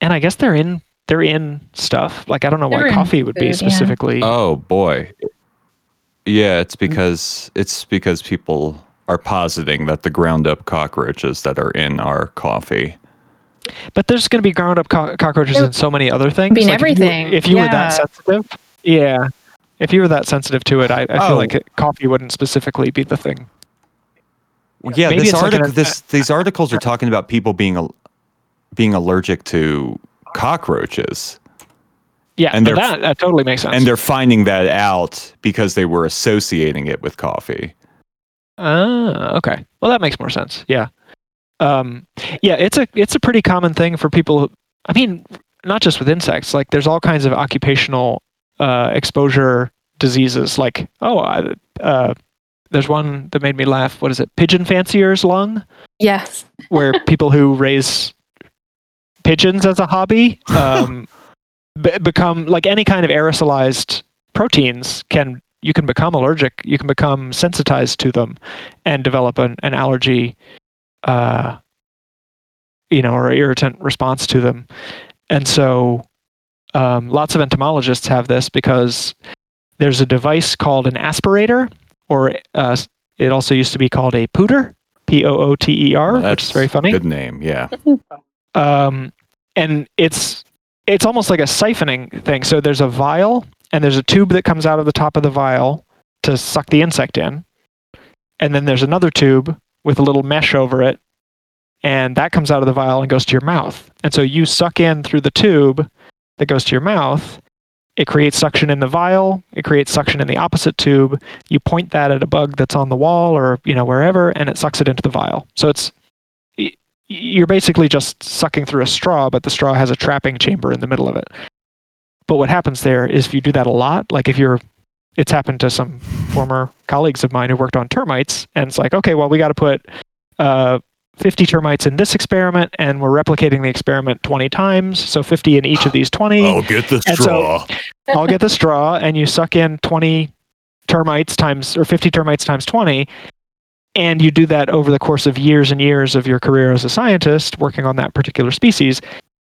S2: and I guess they're in they're in stuff. Like I don't know why
S3: They're in
S2: coffee would be
S3: food, yeah.
S2: specifically.
S1: Oh boy. Yeah, it's because it's because people are positing that the ground up cockroaches that are in our coffee.
S2: But there's going to be ground up co- cockroaches
S3: There-
S2: in so many other things.
S3: Be in
S2: Like, if you-
S3: everything,
S2: If you, were that sensitive, yeah. If you were that sensitive to it, I, I
S1: Oh.
S2: feel like it, coffee wouldn't specifically be the thing.
S1: Well, yeah,
S2: Maybe
S1: this
S2: it's like an-
S1: article, this these articles are talking about people being al- being allergic to cockroaches,
S2: Yeah,
S1: And
S2: and
S1: they're-
S2: that, that totally makes sense.
S1: and they're finding that out because they were associating it with coffee.
S2: Ah, okay. Well, that makes more sense. Yeah. Um, yeah, it's a it's a pretty common thing for people. who- I mean, not just with insects. Like, there's all kinds of occupational uh, exposure diseases. Like, oh, I, uh, there's one that made me laugh. What is it? Pigeon fancier's lung,
S3: yes.
S2: where people who raise pigeons as a hobby um, be- become like any kind of aerosolized proteins can you can become allergic you can become sensitized to them and develop an, an allergy uh, you know or irritant response to them and so um, lots of entomologists have this because there's a device called an aspirator or uh, it also used to be called a pooter p-o-o-t-e-r which is very funny
S1: Good name, yeah.
S2: um, and it's it's almost like a siphoning thing. So there's a vial and there's a tube that comes out of the top of the vial to suck the insect in, and then there's another tube with a little mesh over it, and that comes out of the vial and goes to your mouth. And so you suck in through the tube that goes to your mouth. It creates suction in the vial. It creates suction in the opposite tube. You point that at a bug that's on the wall or you know wherever, and it sucks it into the vial. So it's you're basically just sucking through a straw, but the straw has a trapping chamber in the middle of it. But what happens there is if you do that a lot, like if you're, it's happened to some former colleagues of mine who worked on termites, and it's like, okay, well, we got to put uh, 50 termites in this experiment, and we're replicating the experiment 20 times, so 50 in each of these 20.
S1: Oh, get the
S2: And so-
S1: straw.
S2: I'll get the straw and you suck in 20 termites times or 50 termites times 20 and you do that over the course of years and years of your career as a scientist working on that particular species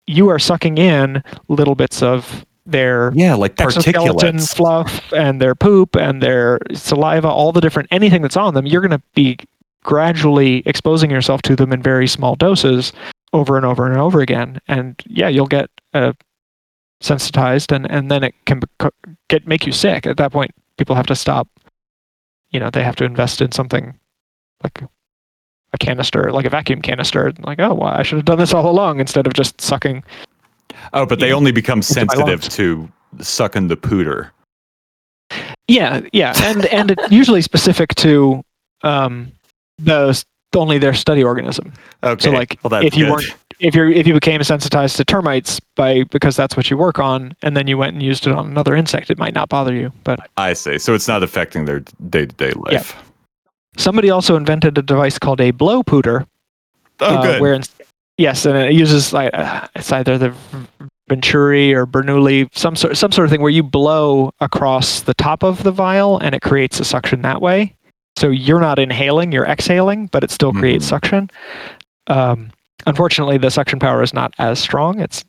S2: you are sucking in little bits of their
S1: yeah, like
S2: exoskeleton fluff and their poop and their saliva all the different anything that's on them you're going to be gradually exposing yourself to them in very small doses over and over and over again. And yeah you'll get uh, sensitized and and then it can get make you sick. At that point people have to stop. You know they have to invest in something like a canister like a vacuum canister. Like oh well i should have done this all along instead of just sucking
S1: Oh, but they
S2: Yeah.
S1: only become sensitive to sucking the pooter.
S2: Yeah, yeah, and and it's usually specific to um, the only their study organism.
S1: Okay.
S2: So like
S1: well, that's
S2: if you
S1: good.
S2: weren't if you if you became sensitized to termites by because that's what you work on, and then you went and used it on another insect, it might not bother you. But
S1: I see. So it's not affecting their day to day life. Yeah.
S2: somebody also invented a device called a blow pooter,
S1: Oh,
S2: uh,
S1: good.
S2: where in, yes, and it uses like uh, it's either the Venturi or Bernoulli, some sort some sort of thing where you blow across the top of the vial and it creates a suction that way. So you're not inhaling, you're exhaling, but it still creates
S1: Mhm.
S2: suction. Um, unfortunately, the suction power is not as strong. It's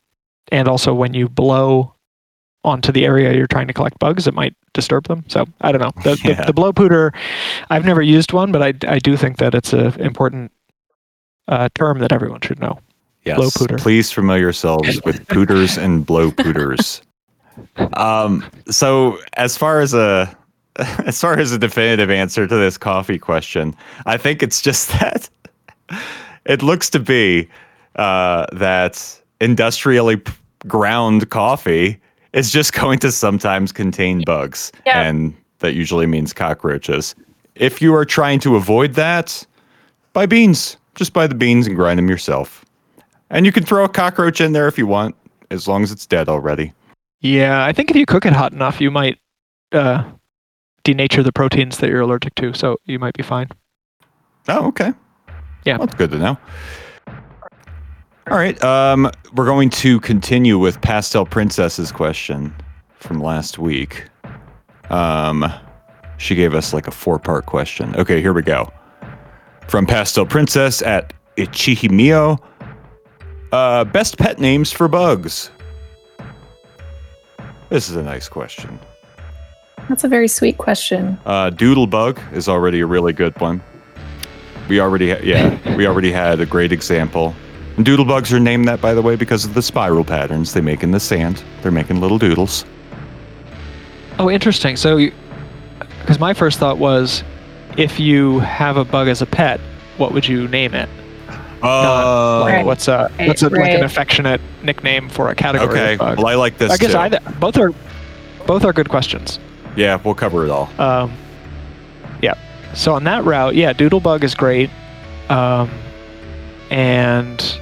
S2: and also when you blow onto the area you're trying to collect bugs, it might disturb them. So I don't know. The,
S1: Yeah.
S2: the, the blow pooter, I've never used one, but I, I do think that it's an important uh, term that everyone should know.
S1: Yes.
S2: blow pooter.
S1: Please familiar yourselves with pooters and blow pooters. Um, so as far as a as far as a definitive answer to this coffee question, I think it's just that it looks to be uh, that industrially ground coffee is just going to sometimes contain bugs,
S3: Yeah.
S1: and that usually means cockroaches. If you are trying to avoid that, buy beans. Just buy the beans and grind them yourself. And you can throw a cockroach in there if you want, as long as it's dead already.
S2: Yeah, I think if you cook it hot enough, you might uh, denature the proteins that you're allergic to, so you might be fine.
S1: Oh, okay.
S2: Yeah.
S1: Well, that's good to know. All right. Um, we're going to continue with Pastel Princess's question from last week. Um, she gave us like a four part question. Okay, here we go. From Pastel Princess at Ichihimio. Uh, best pet names for bugs. This is a nice question.
S3: That's a very sweet question.
S1: Uh, Doodlebug is already a really good one. We already, ha- yeah, we already had a great example. And Doodlebugs are named that, by the way, because of the spiral patterns they make in the sand. They're making little doodles.
S2: Oh, interesting. So, because my first thought was, if you have a bug as a pet, what would you name it?
S1: Oh,
S2: Like, what's a
S3: Right,
S2: what's a, like an affectionate nickname for a category
S1: okay.
S2: of bug?
S1: Well, I like this.
S2: I guess
S1: too.
S2: either both are both are good questions.
S1: Yeah, we'll cover it all.
S2: Um, yeah. So on that route, yeah, Doodlebug is great. Um, and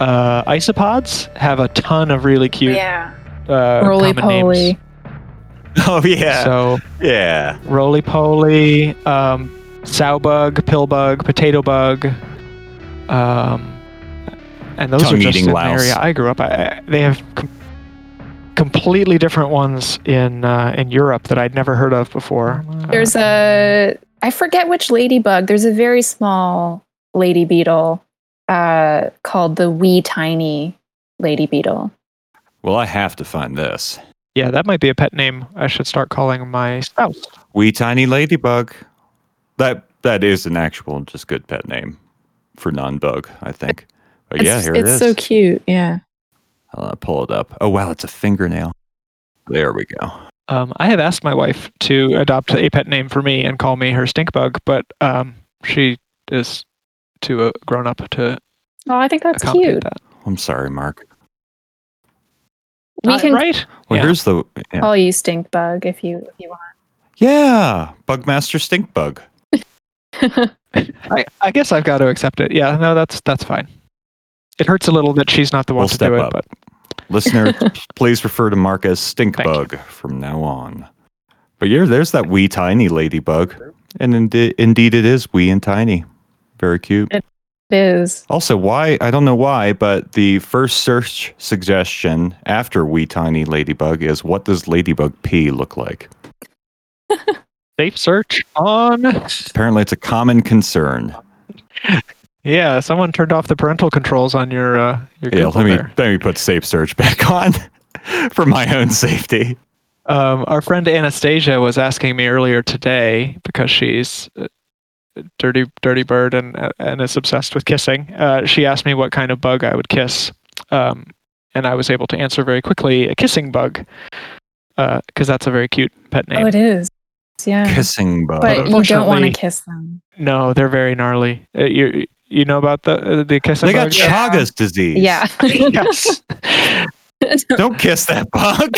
S2: uh, isopods have a ton of really cute
S3: Yeah.
S2: uh,
S3: Roly
S2: common names.
S3: poly.
S1: Oh yeah,
S2: So
S1: yeah.
S2: roly poly, um, sow bug, pill bug, potato bug, um, and those are just
S1: Tongue-eating
S2: in the area I grew up. I, I- they have com- completely different ones in uh, in Europe that I'd never heard of before.
S3: There's a I forget which ladybug. There's a very small lady beetle uh, called the wee tiny lady beetle.
S1: Well, I have to find this.
S2: Yeah, that might be a pet name I should start calling my spouse.
S1: Wee tiny ladybug. That that is an actual just good pet name for non-bug, I think. But yeah,
S3: it's
S1: here
S3: it's
S1: it is.
S3: so cute. Yeah.
S1: I'll uh, pull it up. Oh wow, it's a fingernail. There we go.
S2: Um, I have asked my wife to adopt a pet name for me and call me her stink bug, but um, she is too uh, grown up to
S3: Oh, I think that's cute.
S2: that.
S1: I'm sorry, Mark.
S3: We
S2: Uh,
S3: can
S2: right?
S1: Well,
S2: Yeah.
S1: here's the yeah.
S3: call you stink bug if you if you want.
S1: yeah Bugmaster Stink Bug.
S2: I, I guess I've got to accept it. Yeah, no, that's that's fine. It hurts a little that she's not the one
S1: We'll
S2: to
S1: step
S2: do it,
S1: up.
S2: but
S1: Listener, please refer to Mark as Stink Bug from now on. But yeah, there's that wee tiny ladybug, and indi- indeed it is wee and tiny. Very cute.
S3: It is.
S1: Also, why I don't know why, but the first search suggestion after wee tiny ladybug is what does ladybug pee look like?
S2: safe search on.
S1: Apparently, it's a common concern.
S2: Yeah, someone turned off the parental controls on your uh, your
S1: Yeah,
S2: Google
S1: let me
S2: there.
S1: let me put safe search back on for my own safety.
S2: Um, our friend Anastasia was asking me earlier today because she's a dirty, dirty bird and and is obsessed with kissing. Uh, she asked me what kind of bug I would kiss, um, and I was able to answer very quickly: a kissing bug, because that's a very cute pet name.
S3: Oh, it is. Yeah.
S1: Kissing bug.
S3: But you don't want to kiss them.
S2: no, they're very gnarly. Uh, you you know about the uh, the kissing
S1: they got
S2: bug?
S3: Yeah.
S1: Chagas disease.
S3: Yeah.
S2: yes.
S1: Don't kiss that bug.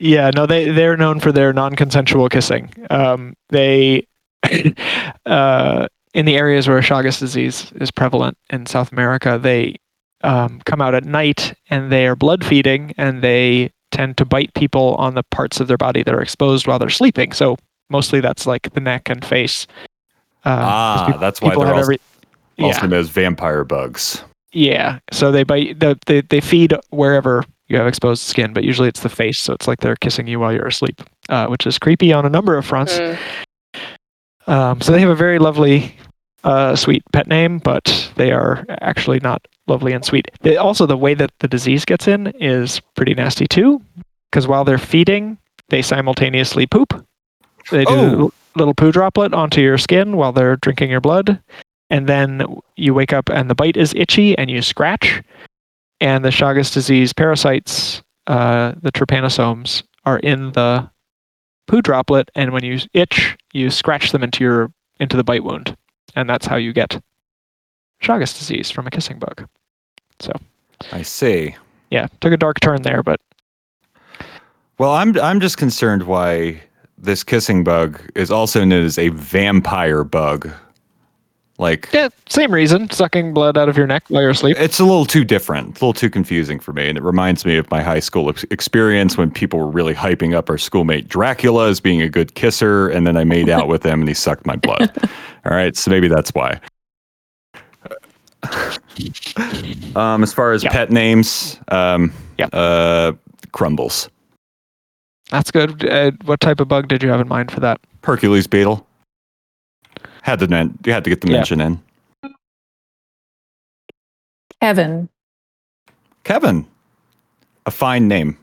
S2: Yeah, no, they they're known for their non-consensual kissing. Um, they uh, in the areas where Chagas disease is prevalent in South America, they um, come out at night and they are blood feeding and they tend to bite people on the parts of their body that are exposed while they're sleeping. So mostly that's like the neck and face. Um, 'cause
S1: ah,
S2: peop-
S1: that's why
S2: people
S1: they're
S2: have
S1: also,
S2: every-
S1: also
S2: yeah,
S1: known as vampire bugs.
S2: yeah. So they bite. The, they they feed wherever you have exposed skin, but usually it's the face. So it's like they're kissing you while you're asleep, uh, which is creepy on a number of fronts.
S3: Mm.
S2: Um, so they have a very lovely, uh, sweet pet name, but they are actually not lovely and sweet. They, also, the way that the disease gets in is pretty nasty too, because while they're feeding, they simultaneously poop. They do
S1: Oh.
S2: Little poo droplet onto your skin while they're drinking your blood, and then you wake up and the bite is itchy and you scratch, and the Chagas disease parasites, uh, the trypanosomes, are in the poo droplet, and when you itch, you scratch them into your into the bite wound, and that's how you get Chagas disease from a kissing bug.
S1: So I see.
S2: Yeah, took a dark turn there, but
S1: Well, I'm I'm just concerned why this kissing bug is also known as a vampire bug. Like
S2: yeah, same reason, sucking blood out of your neck while you're asleep.
S1: it's a little too different, It's a little too confusing for me, and it reminds me of my high school ex- experience when people were really hyping up our schoolmate Dracula as being a good kisser, and then I made out with him and he sucked my blood. All right, so maybe that's why. um, as far as
S2: Yeah.
S1: pet names, um,
S2: Yeah.
S1: uh, Crumbles,
S2: That's good. Uh, what type of bug did you have in mind for that?
S1: Hercules beetle. Had to men- you had to get the
S2: Yeah.
S1: mention in.
S3: Kevin.
S1: Kevin, a fine name.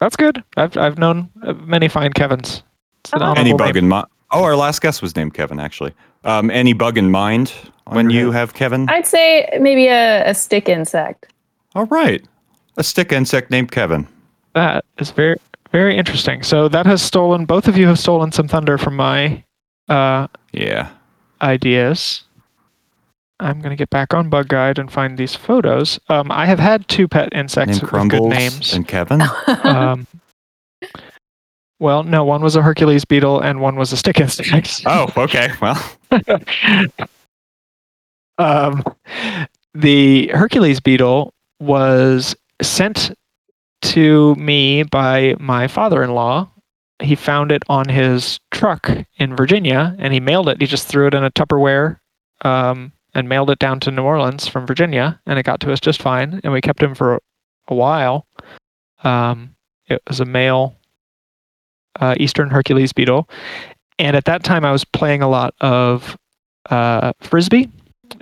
S2: That's good. I've I've known uh, many fine Kevins. It's an
S3: Oh.
S1: Any bug
S2: name.
S1: in mind? Oh, our last guest was named Kevin, actually. Um, any bug in mind when
S2: your
S1: you have Kevin?
S3: I'd say maybe a, a stick insect.
S1: All right, a stick insect named Kevin.
S2: That is very very interesting. So that has stolen. Both of you have stolen some thunder from my uh,
S1: Yeah.
S2: ideas. I'm gonna get back on Bug Guide and find these photos. Um, I have had two pet insects
S1: Named
S2: with
S1: Crumbles
S2: good names.
S1: and Kevin.
S2: um, well, no, one was a Hercules beetle and one was a stick insect.
S1: oh, okay. Well,
S2: um, the Hercules beetle was sent to me by my father-in-law. He found it on his truck in Virginia, and he mailed it. He just threw it in a Tupperware um, and mailed it down to New Orleans from Virginia, and it got to us just fine. And we kept him for a while. Um, it was a male uh, Eastern Hercules beetle, and at that time I was playing a lot of uh, frisbee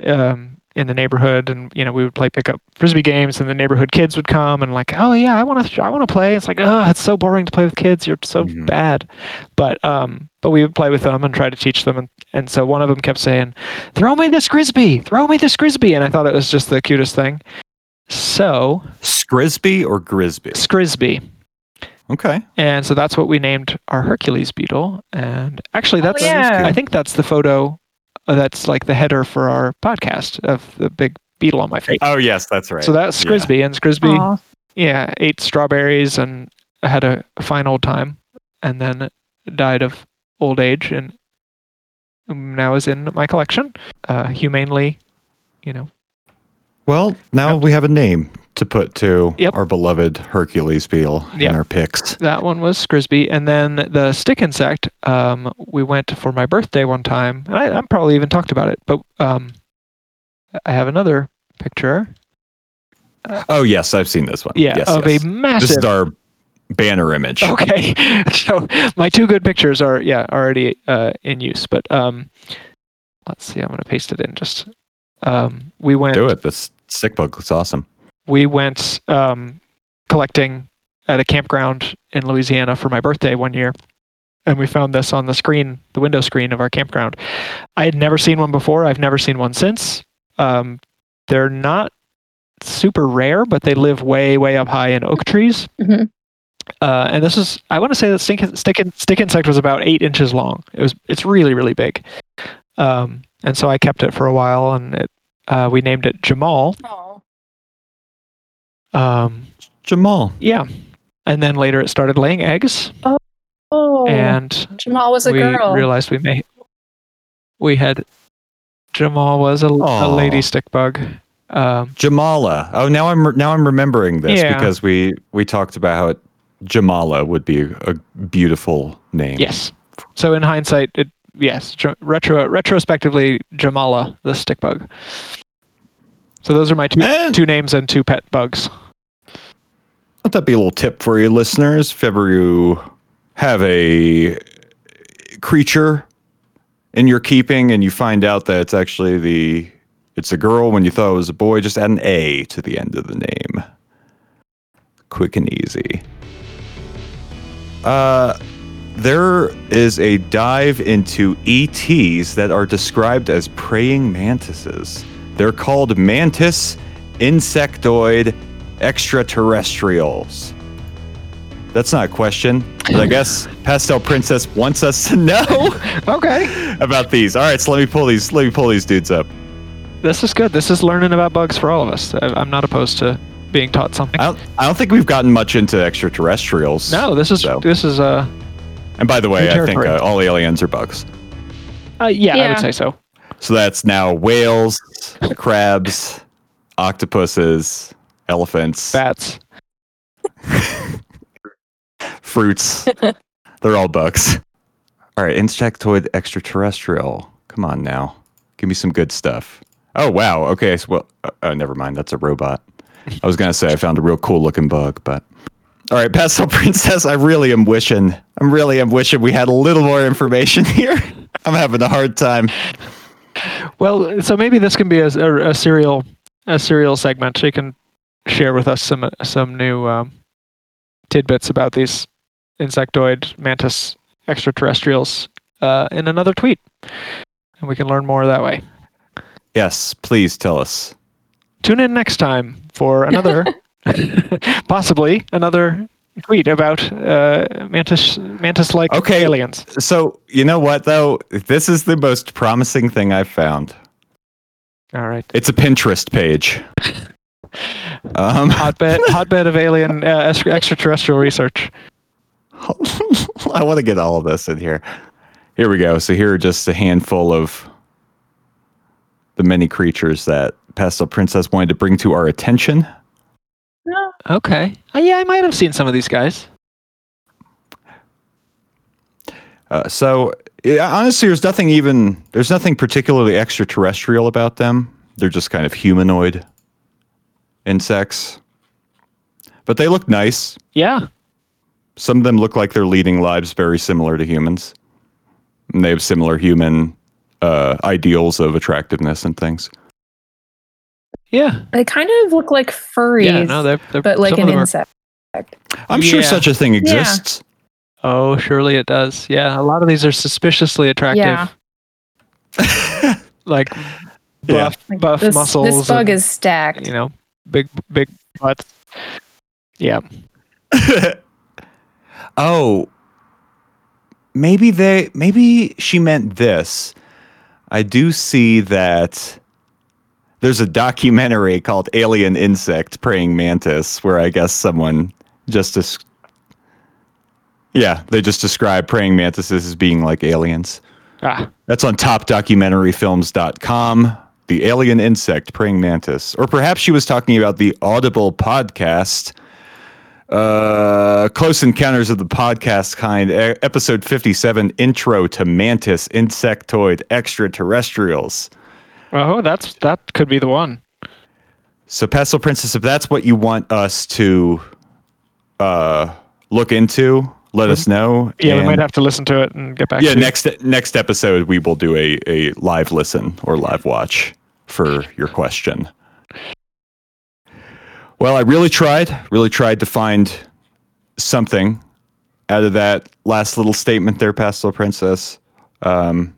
S2: um, in the neighborhood, and you know we would play pickup frisbee games, and the neighborhood kids would come and like, oh yeah, I want to, I want to play. It's like, oh, it's so boring to play with kids. You're so
S1: Mhm.
S2: bad, but um, but we would play with them and try to teach them, and and so one of them kept saying, throw me this frisbee, throw me this frisbee, and I thought it was just the cutest thing. So
S1: Scrisby or Grisby?
S2: Scrisby.
S1: Okay.
S2: And so that's what we named our Hercules beetle. And actually, that's
S3: yeah.
S2: I think that's the photo that's like the header for our podcast of the big beetle on my face.
S1: Oh, yes, that's right.
S2: So that's
S1: Yeah.
S2: Scrisby, and Scrisby,
S3: Aw.
S2: yeah, ate strawberries and had a, a fine old time, and then died of old age, and now is in my collection, uh, humanely, you know.
S1: Well, now
S2: Yep.
S1: we have a name to put to
S2: Yep.
S1: our beloved Hercules beetle
S2: Yep.
S1: in our picks.
S2: That one was Scrisby, and then the stick insect. Um, we went for my birthday one time, and I, I probably even talked about it, but um, I have another picture.
S1: Oh, yes, I've seen this one.
S2: Yeah,
S1: yes,
S2: of
S1: yes.
S2: a
S1: This is our banner image.
S2: okay, so my two good pictures are yeah already uh, in use, but um, let's see. I'm gonna paste it in. Just um, we went.
S1: Do it. This stick bug looks awesome.
S2: We went um, collecting at a campground in Louisiana for my birthday one year, and we found this on the screen, the window screen of our campground. I had never seen one before. I've never seen one since. Um, they're not super rare, but they live way, way up high in oak trees.
S3: Mhm.
S2: Uh, and this is, I want to say that stick, stick, stick insect was about eight inches long. It was, it's really, really big. Um, and so I kept it for a while, and it, uh, we named it Jamal.
S3: Aw.
S2: Um,
S1: Jamal.
S2: Yeah. And then later it started laying eggs,
S3: Oh,
S2: and
S3: Jamal was a
S2: we
S3: girl.
S2: realized we may. we had Jamal was a, a lady stick bug. Um,
S1: Jamala. Oh, now I'm now I'm remembering this
S2: Yeah.
S1: because we we talked about how it, Jamala would be a, a beautiful name.
S2: yes. So in hindsight, it yes, J- retro retrospectively, Jamala the stick bug. So those are my two
S1: And-
S2: two names and two pet bugs.
S1: Let that be a little tip for you listeners. If ever you have a creature in your keeping and you find out that it's actually the it's a girl when you thought it was a boy, just add an A to the end of the name. Quick and easy. Uh there is a dive into ETs that are described as praying mantises. They're called mantis insectoid extraterrestrials. That's not a question, but I guess Pastel Princess wants us to know
S2: Okay.
S1: about these. All right, so let me pull these. Let me pull these dudes up.
S2: This is good. This is learning about bugs for all of us. I- I'm not opposed to being taught something.
S1: I don't. I don't think we've gotten much into extraterrestrials.
S2: No, this is
S1: So-
S2: this is uh,
S1: And by the way, I think uh, all aliens are bugs.
S2: uh yeah, I would say so.
S1: So that's now whales, crabs, octopuses, elephants,
S2: Bats.
S1: fruits. They're all bugs. All right, insectoid extraterrestrial. Come on now. Give me some good stuff. Oh, wow. Okay. So, well, uh, oh, never mind. That's a robot. I was going to say I found a real cool looking bug, but. All right, Pastel Princess, I really am wishing, I'm really am wishing we had a little more information here. I'm having a hard time.
S2: Well, so maybe this can be a, a, a serial a serial segment. You can share with us some some new um, tidbits about these insectoid mantis extraterrestrials uh, in another tweet, and we can learn more that way.
S1: Yes, please tell us.
S2: Tune in next time for another, possibly another tweet about uh, mantis mantis like
S1: Okay.
S2: aliens.
S1: So, you know what, though? This is the most promising thing I've found.
S2: All right,
S1: It's a Pinterest page. Um,
S2: hotbed hotbed of alien uh, extraterrestrial research.
S1: I want to get all of this in here. Here we go. So here are just a handful of the many creatures that Pastel Princess wanted to bring to our attention.
S2: Okay. Uh, yeah, I might have seen some of these guys.
S1: Uh, so yeah, honestly, there's nothing even there's nothing particularly extraterrestrial about them. They're just kind of humanoid insects, but they look nice.
S2: Yeah.
S1: Some of them look like they're leading lives very similar to humans. And they have similar human uh, ideals of attractiveness and things.
S2: Yeah.
S3: They kind of look like furries,
S2: Yeah. No, they're, they're
S3: but like an
S2: of them are-
S3: insect.
S1: I'm sure
S2: Yeah.
S1: such a thing exists.
S2: Oh, surely it does. Yeah. A lot of these are suspiciously attractive.
S3: Yeah.
S2: Like
S1: Yeah.
S2: buff,
S3: Like,
S2: buff
S3: this,
S2: muscles.
S3: This bug
S2: and,
S3: is stacked.
S2: you know, big, big butts. Yeah.
S1: oh, maybe they maybe she meant this. I do see that there's a documentary called Alien Insect Praying Mantis where I guess someone just des- yeah, they just describe praying mantises as being like aliens.
S2: Ah.
S1: That's on topdocumentaryfilms.com. The alien insect praying mantis. Or perhaps she was talking about the Audible podcast, uh, Close Encounters of the Podcast Kind, episode 57, Intro to Mantis Insectoid Extraterrestrials.
S2: Oh, that's that could be the one.
S1: So, Pastel Princess, if that's what you want us to uh, look into, let us know.
S2: Yeah, we might have to listen to it and get back
S1: yeah next next episode we will do a, a live listen or live watch for your question. Well i really tried really tried to find something out of that last little statement there pastel princess. Um,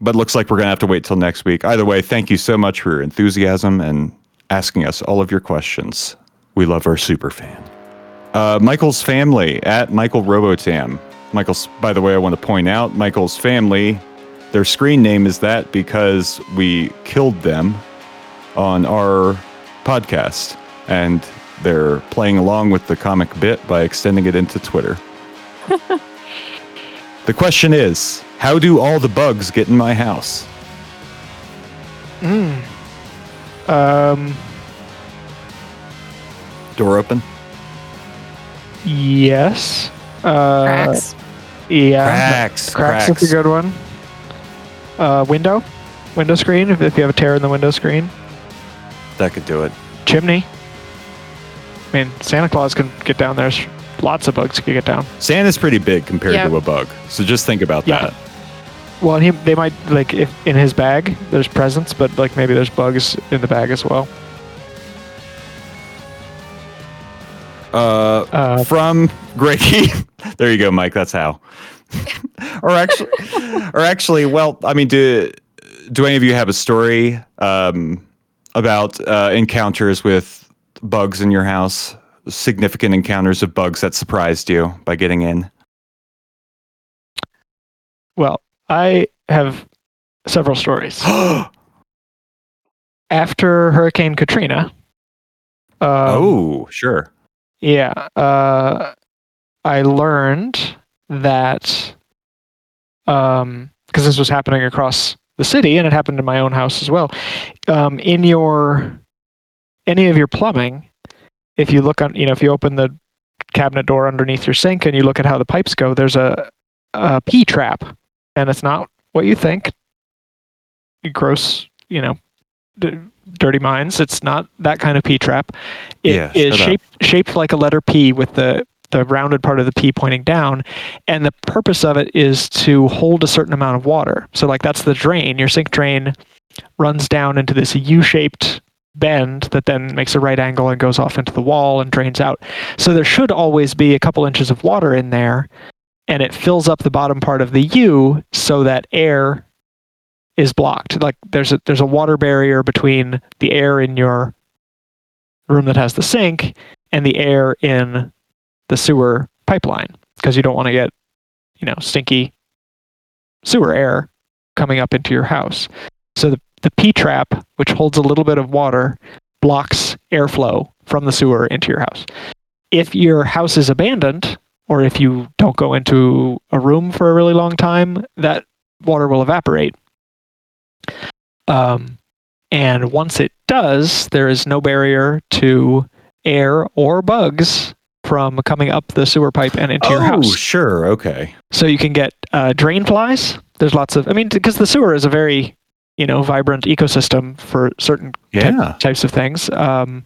S1: but looks like we're going to have to wait till next week. Either way thank you so much for your enthusiasm and asking us all of your questions. We love our super fan. Uh, Michael's family at Michael Robotam. Michael's, by the way, I want to point out Michael's family, their screen name is that because we killed them on our podcast. And they're playing along with the comic bit by extending it into Twitter. The question is, how do all the bugs get in my house?
S2: Mm. Um.
S1: Door open?
S2: Yes. Uh,
S3: Cracks.
S2: Yeah.
S1: Cracks.
S2: Cracks,
S1: Cracks.
S2: is a good one. Uh, window, window screen. If, if you have a tear in the window screen,
S1: That could do it.
S2: chimney. I mean, Santa Claus can get down there. There's Lots of bugs can get down.
S1: Santa's pretty big compared
S3: Yep.
S1: to a bug. So just think about
S2: Yeah.
S1: that.
S2: Well, and he, they might like if in his bag there's presents, but like maybe there's bugs in the bag as well.
S1: Uh,
S2: Uh,
S1: from Greggy. there you go, Mike. That's how. or actually, or actually, well, I mean, do do any of you have a story um, about uh, encounters with bugs in your house? Significant encounters of bugs that surprised you by getting in.
S2: well, I have several stories. After Hurricane Katrina. Um,
S1: oh, sure.
S2: Yeah. Uh, I learned that um, because this was happening across the city and it happened in my own house as well. Um, in your any of your plumbing, if you look on, you know, if you open the cabinet door underneath your sink and you look at how the pipes go, there's a, a P trap, and it's not what you think. Gross, you know, d- dirty minds. It's not that kind of P trap. It
S1: Yeah,
S2: is
S1: shut up.
S2: shaped shaped like a letter P with the the rounded part of the P pointing down, and the purpose of it is to hold a certain amount of water. So like that's the drain. Your sink drain runs down into this U-shaped bend that then makes a right angle and goes off into the wall and drains out. So there should always be a couple inches of water in there, and it fills up the bottom part of the U so that air is blocked. Like there's a there's a water barrier between the air in your room that has the sink and the air in the sewer pipeline because you don't want to get you know stinky sewer air coming up into your house. So the the P trap, which holds a little bit of water, blocks airflow from the sewer into your house. If your house is abandoned, or if you don't go into a room for a really long time, that water will evaporate. Um, and once it does, there is no barrier to air or bugs from coming up the sewer pipe and into your house.
S1: oh, sure. Okay.
S2: So you can get uh, drain flies. There's lots of, I mean, because the sewer is a very, you know, vibrant ecosystem for certain type-
S1: Yeah.
S2: types of things. Um,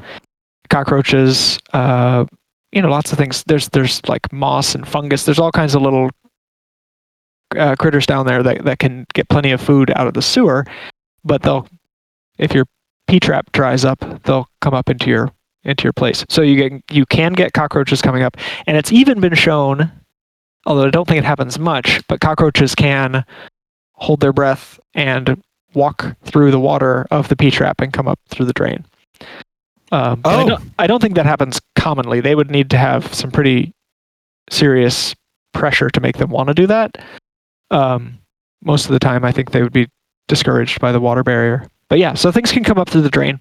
S2: cockroaches, uh, you know, lots of things. There's there's like moss and fungus. There's all kinds of little uh, critters down there that, that can get plenty of food out of the sewer, but they'll, if your P trap dries up, they'll come up into your into your place. So you get you can get cockroaches coming up, and it's even been shown, although I don't think it happens much, but cockroaches can hold their breath and walk through the water of the P trap and come up through the drain. Um, but I,
S1: Oh.
S2: don't, I don't think that happens commonly. They would need to have some pretty serious pressure to make them want to do that. Um, most of the time, I think they would be discouraged by the water barrier. But yeah, so things can come up through the drain.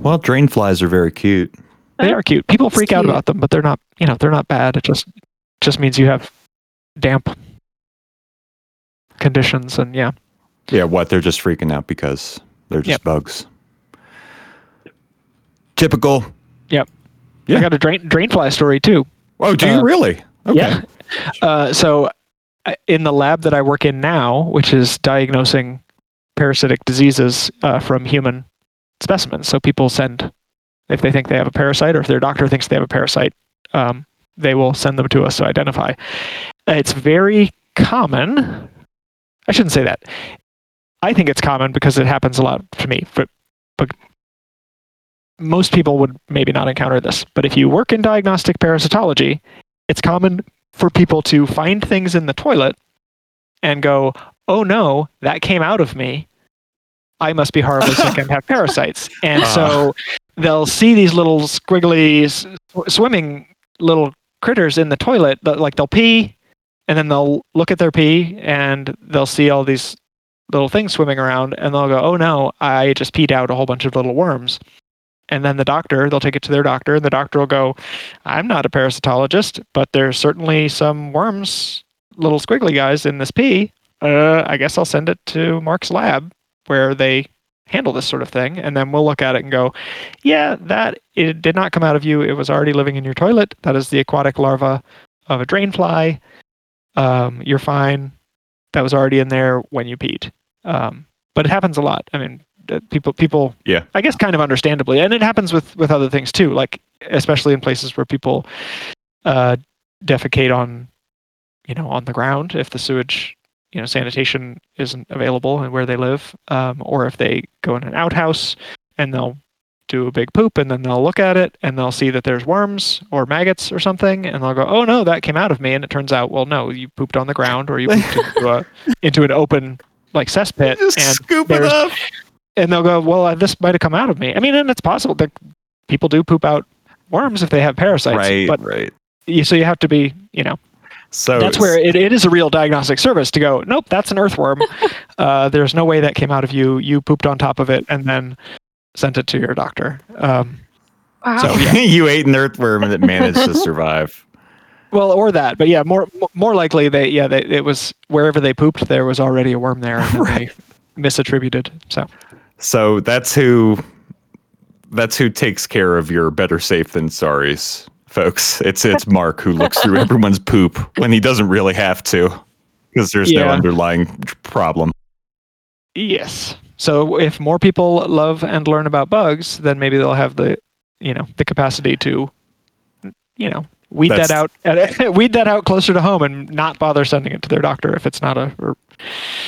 S1: Well, drain flies are very cute.
S2: They are cute. People
S3: It's
S2: freak out about them, but they're not. You know, they're not bad. It just just means you have damp conditions, and yeah,
S1: Yeah, what? They're just freaking out because they're just
S2: Yep.
S1: bugs. Typical. Yeah.
S2: I got a drain drain fly story too.
S1: Oh, do you
S2: Uh,
S1: really? Okay.
S2: Yeah. Uh, so, uh, in the lab that I work in now, which is diagnosing parasitic diseases uh, from human specimens, so people send if they think they have a parasite, or if their doctor thinks they have a parasite, um, they will send them to us to identify. It's very common. I shouldn't say that. I think it's common because it happens a lot to me, but but most people would maybe not encounter this. But if you work in diagnostic parasitology, it's common for people to find things in the toilet and go, "Oh no, that came out of me. I must be horribly sick and have parasites." And so they'll see these little squiggly s- swimming little critters in the toilet. that- Like they'll pee, and then they'll look at their pee, and they'll see all these little things swimming around, and they'll go, "Oh no, I just peed out a whole bunch of little worms." and then the doctor they'll take it to their doctor and the doctor will go i'm not a parasitologist but there's certainly some worms little squiggly guys in this pee uh, i guess i'll send it to mark's lab where they handle this sort of thing. And then we'll look at it and go yeah that it did not come out of you. It was already living in your toilet. That is the aquatic larva of a drain fly um, you're fine. That was already in there when you peed. Um, but it happens a lot. I mean uh, people people
S1: Yeah.
S2: i guess kind of understandably. And it happens with with other things too like especially in places where people uh defecate on you know on the ground if the sewage you know sanitation isn't available and where they live um, or if they go in an outhouse and they'll do a big poop and then they'll look at it and they'll see that there's worms or maggots or something and they'll go oh no that came out of me and it turns out well no you pooped on the ground or you pooped into, a, into an open like cesspit
S1: Just
S2: and
S1: scoop it up.
S2: and they'll go, "Well, uh, this might have come out of me." I mean, and it's possible that people do poop out worms if they have parasites,
S1: Right,
S2: but
S1: right.
S2: you, so you have to be, you know,
S1: So
S2: that's where it, it is a real diagnostic service to go. Nope, that's an earthworm. uh, there's no way that came out of you. You pooped on top of it and then sent it to your doctor. Um,
S3: Wow.
S2: So, yeah.
S1: you ate an earthworm and it managed to survive.
S2: well, or that, but yeah, more more likely they yeah they, it was wherever they pooped there was already a worm there and
S1: Right.
S2: they misattributed. So
S1: So that's who that's who takes care of your better safe than sorries, folks. It's it's Mark who looks through everyone's poop when he doesn't really have to because there's no underlying problem.
S2: Yes. So if more people love and learn about bugs, then maybe they'll have the, you know, the capacity to, you know, weed
S1: That's-
S2: that out, weed that out closer to home, and not bother sending it to their doctor if it's not a. Or,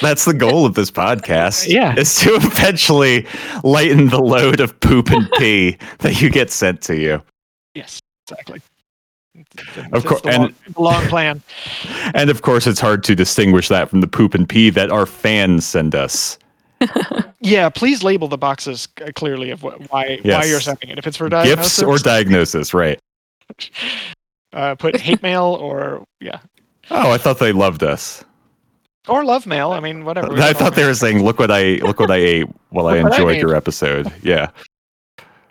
S1: That's the goal of this podcast.
S2: Yeah.
S1: Is to eventually lighten the load of poop and pee that you get sent to you.
S2: yes, exactly.
S1: Of course, and-
S2: long, plan.
S1: And of course it's hard to distinguish that from the poop and pee that our fans send us.
S2: Yeah, please label the boxes clearly of what, why why you're sending it. If it's for diagnosis,
S1: Gifts or diagnosis, right.
S2: uh, put hate mail or yeah,
S1: Oh, I thought they loved us.
S2: or love mail. I mean, whatever.
S1: I thought they were saying, "Look what I look what I ate while I
S2: what I
S1: enjoyed your episode." Yeah.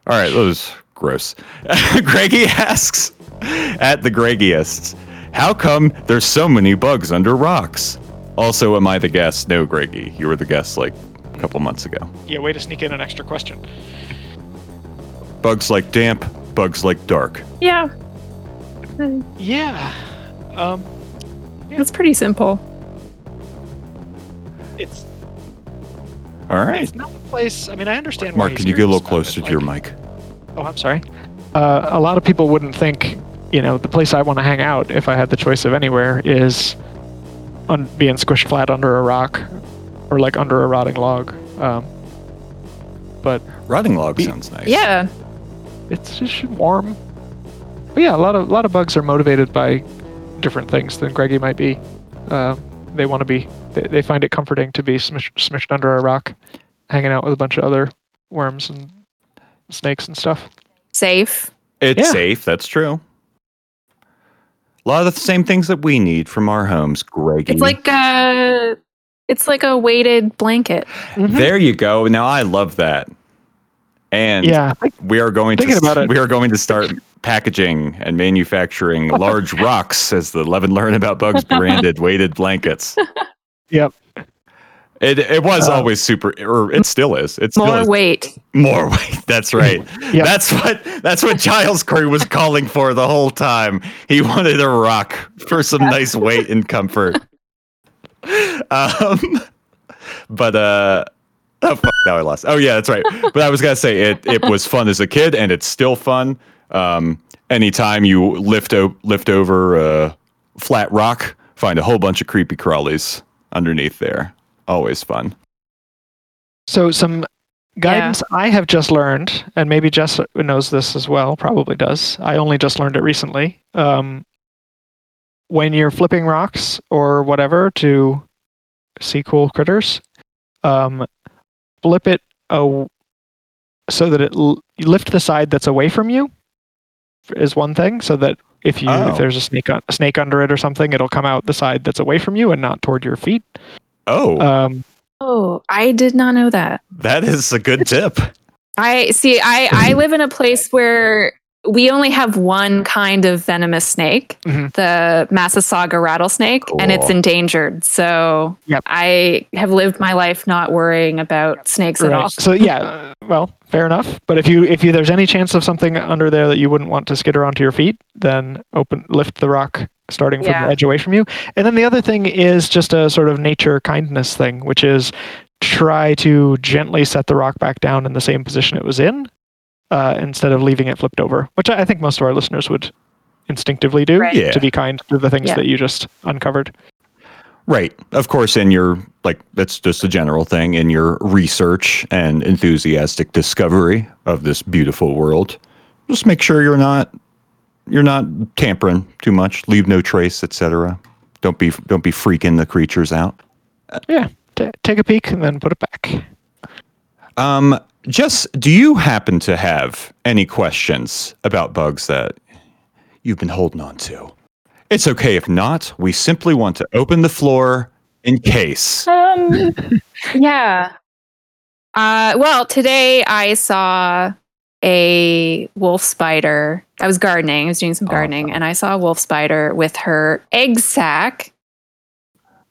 S1: All right, was gross. Greggy asks at the Greggiest, "How come there's so many bugs under rocks?" Also, am I the guest? No, Greggy, you were the guest like a couple months ago.
S2: Yeah, way to sneak in an extra question.
S1: Bugs like damp, bugs like dark.
S3: yeah,
S2: Yeah. Um,
S3: it's pretty simple.
S2: it's
S1: All right,
S2: it's not a place. I mean, I understand.
S1: Mark,
S2: he's
S1: can you get a little closer
S2: it,
S1: to your mic?
S2: Oh, I'm sorry. Uh, a lot of people wouldn't think, you know, the place I want to hang out if I had the choice of anywhere is on being squished flat under a rock or like under a rotting log. Um, but
S1: Rotting log
S2: Be-
S1: sounds nice.
S3: Yeah,
S2: it's just warm. But yeah, a lot of a lot of bugs are motivated by different things than Greggy might be. Um, they want to be. They, they find it comforting to be smish, smished under a rock, hanging out with a bunch of other worms and snakes and stuff.
S3: safe.
S1: It's
S2: Yeah.
S1: safe. That's true. A lot of the same things that we need from our homes, Greg.
S3: It's like a, it's like a weighted blanket. Mm-hmm.
S1: There you go. Now I love that. And
S2: Yeah,
S1: we are going to
S2: about it.
S1: we are going to start packaging and manufacturing large rocks as the Love and Learn About Bugs branded weighted blankets.
S2: Yep.
S1: It it was
S2: Uh,
S1: always super or it still is. It still
S3: More
S1: is
S3: weight.
S1: more weight. That's right.
S2: Yep.
S1: That's what that's what Giles Corey was calling for the whole time. He wanted a rock for some nice weight and comfort. Um, but uh, oh fuck, now I lost. Oh yeah, that's right. But I was gonna say it. It was fun as a kid, and it's still fun. Um, anytime you lift o- lift over a flat rock, find a whole bunch of creepy crawlies underneath there. Always fun.
S2: So some guidance I have just learned, and maybe Jess knows this as well. Probably does. I only just learned it recently. Um, when you're flipping rocks or whatever to see cool critters, um, flip it a, so that it l- you lift the side that's away from you is one thing. So that if you
S1: Oh.
S2: if there's a snake un- a snake under it or something, it'll come out the side that's away from you and not toward your feet.
S1: Oh,
S2: Um,
S3: Oh, I did not know that.
S1: that is a good tip.
S3: I see. I I live in a place where we only have one kind of venomous snake,
S2: Mhm.
S3: the Massasauga rattlesnake, and it's endangered. So
S2: Yep.
S3: I have lived my life not worrying about snakes at all.
S2: So yeah, uh, well, fair enough. But if you if you there's any chance of something under there that you wouldn't want to skitter onto your feet, then open lift the rock starting from
S3: Yeah.
S2: the edge away from you. And then the other thing is just a sort of nature kindness thing, which is try to gently set the rock back down in the same position it was in, uh, instead of leaving it flipped over, which I I think most of our listeners would instinctively do
S3: Right.
S1: Yeah.
S2: to be kind to the things
S3: Yeah.
S2: that you just uncovered.
S1: Right. Of course, in your, like, that's just a general thing, in your research and enthusiastic discovery of this beautiful world, just make sure you're not, you're not tampering too much, leave no trace, etc. Don't be, don't be freaking the creatures out.
S2: Yeah. T- take a peek and then put it back.
S1: Um, Jess, do you happen to have any questions about bugs that you've been holding on to? It's okay if not. We simply want to open the floor in case.
S3: Um, yeah. Uh, well, today I saw a wolf spider. I was gardening. I was doing some gardening, and I saw a wolf spider with her egg sac.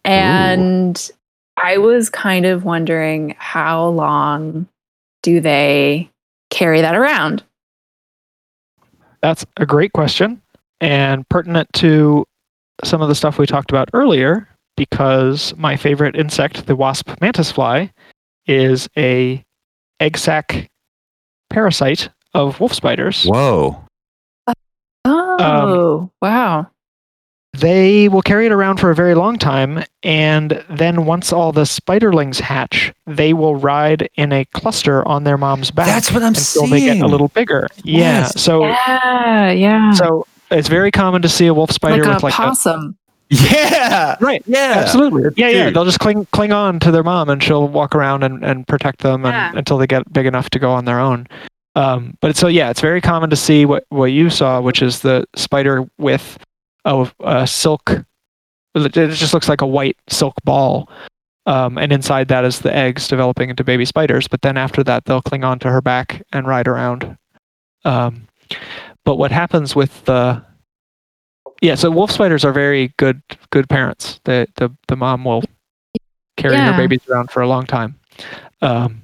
S3: And I was kind of wondering how long do they carry that around?
S2: That's a great question and pertinent to some of the stuff we talked about earlier because my favorite insect, the wasp mantis fly, is a egg sac parasite of wolf spiders.
S1: Whoa.
S3: Um, oh, wow.
S2: They will carry it around for a very long time and then once all the spiderlings hatch, they will ride in a cluster on their mom's back
S1: That's what I'm
S2: until they get a little bigger. Yeah.
S1: Yes.
S2: So
S3: Yeah, yeah.
S2: so it's very common to see a wolf spider
S3: like a
S2: with like a,
S3: possum.
S1: Yeah.
S2: right
S1: Yeah.
S2: Absolutely. Yeah, yeah. They'll just cling cling on to their mom, and she'll walk around and, and protect them and, until they get big enough to go on their own. Um, but so yeah, it's very common to see what what you saw, which is the spider with a, a silk. It just looks like a white silk ball, um, and inside that is the eggs developing into baby spiders. But then after that, they'll cling onto her back and ride around. Um, but what happens with the yeah, so wolf spiders are very good good parents. The the the mom will carry
S3: Yeah.
S2: her babies around for a long time. Um,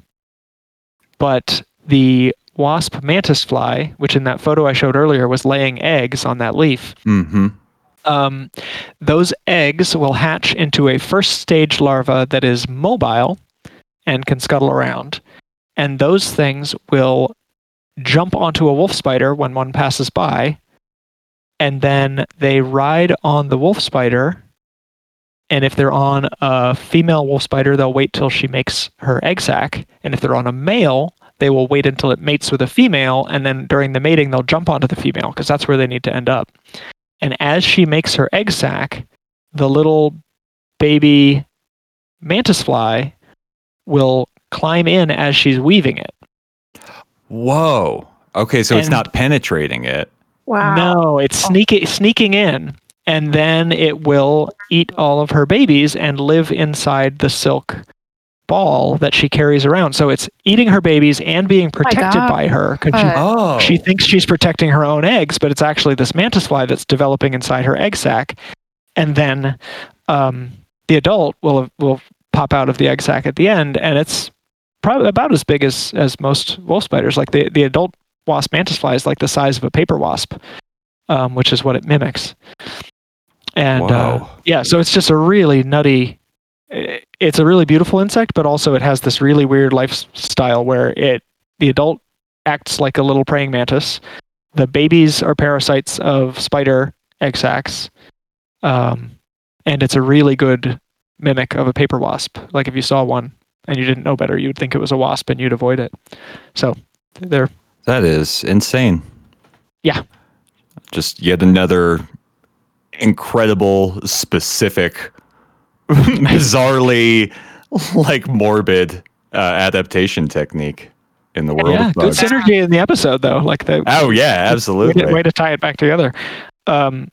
S2: but the wasp mantis fly, which in that photo I showed earlier was laying eggs on that leaf,
S1: Mm-hmm.
S2: um, those eggs will hatch into a first stage larva that is mobile and can scuttle around. And those things will jump onto a wolf spider when one passes by. And then they ride on the wolf spider. And if they're on a female wolf spider, they'll wait till she makes her egg sac. And if they're on a male, they will wait until it mates with a female. And then during the mating, they'll jump onto the female because that's where they need to end up. And as she makes her egg sac, the little baby mantis fly will climb in as she's weaving it.
S1: Whoa. Okay, so it's not penetrating it.
S3: Wow.
S2: No, it's oh. sneaking sneaking in, and then it will eat all of her babies and live inside the silk ball that she carries around. So it's eating her babies and being protected
S3: God.
S2: by her because she
S1: Oh.
S2: she thinks she's protecting her own eggs, but it's actually this mantis fly that's developing inside her egg sac. And then um, the adult will will pop out of the egg sac at the end, and it's probably about as big as as most wolf spiders. Like the the adult wasp mantis fly is like the size of a paper wasp, um, which is what it mimics. And uh, yeah, so it's just a really nutty. It's a really beautiful insect, but also it has this really weird lifestyle where it the adult acts like a little praying mantis. The babies are parasites of spider egg sacs, um, and it's a really good mimic of a paper wasp. Like if you saw one and you didn't know better, you'd think it was a wasp and you'd avoid it. So they're
S1: That is insane.
S2: Yeah.
S1: Just yet another incredible, specific, bizarrely like morbid uh, adaptation technique in the world
S2: yeah,
S1: of
S2: good synergy in the episode though. Like the
S1: Oh yeah,
S2: way to,
S1: absolutely.
S2: way to tie it back together. Um,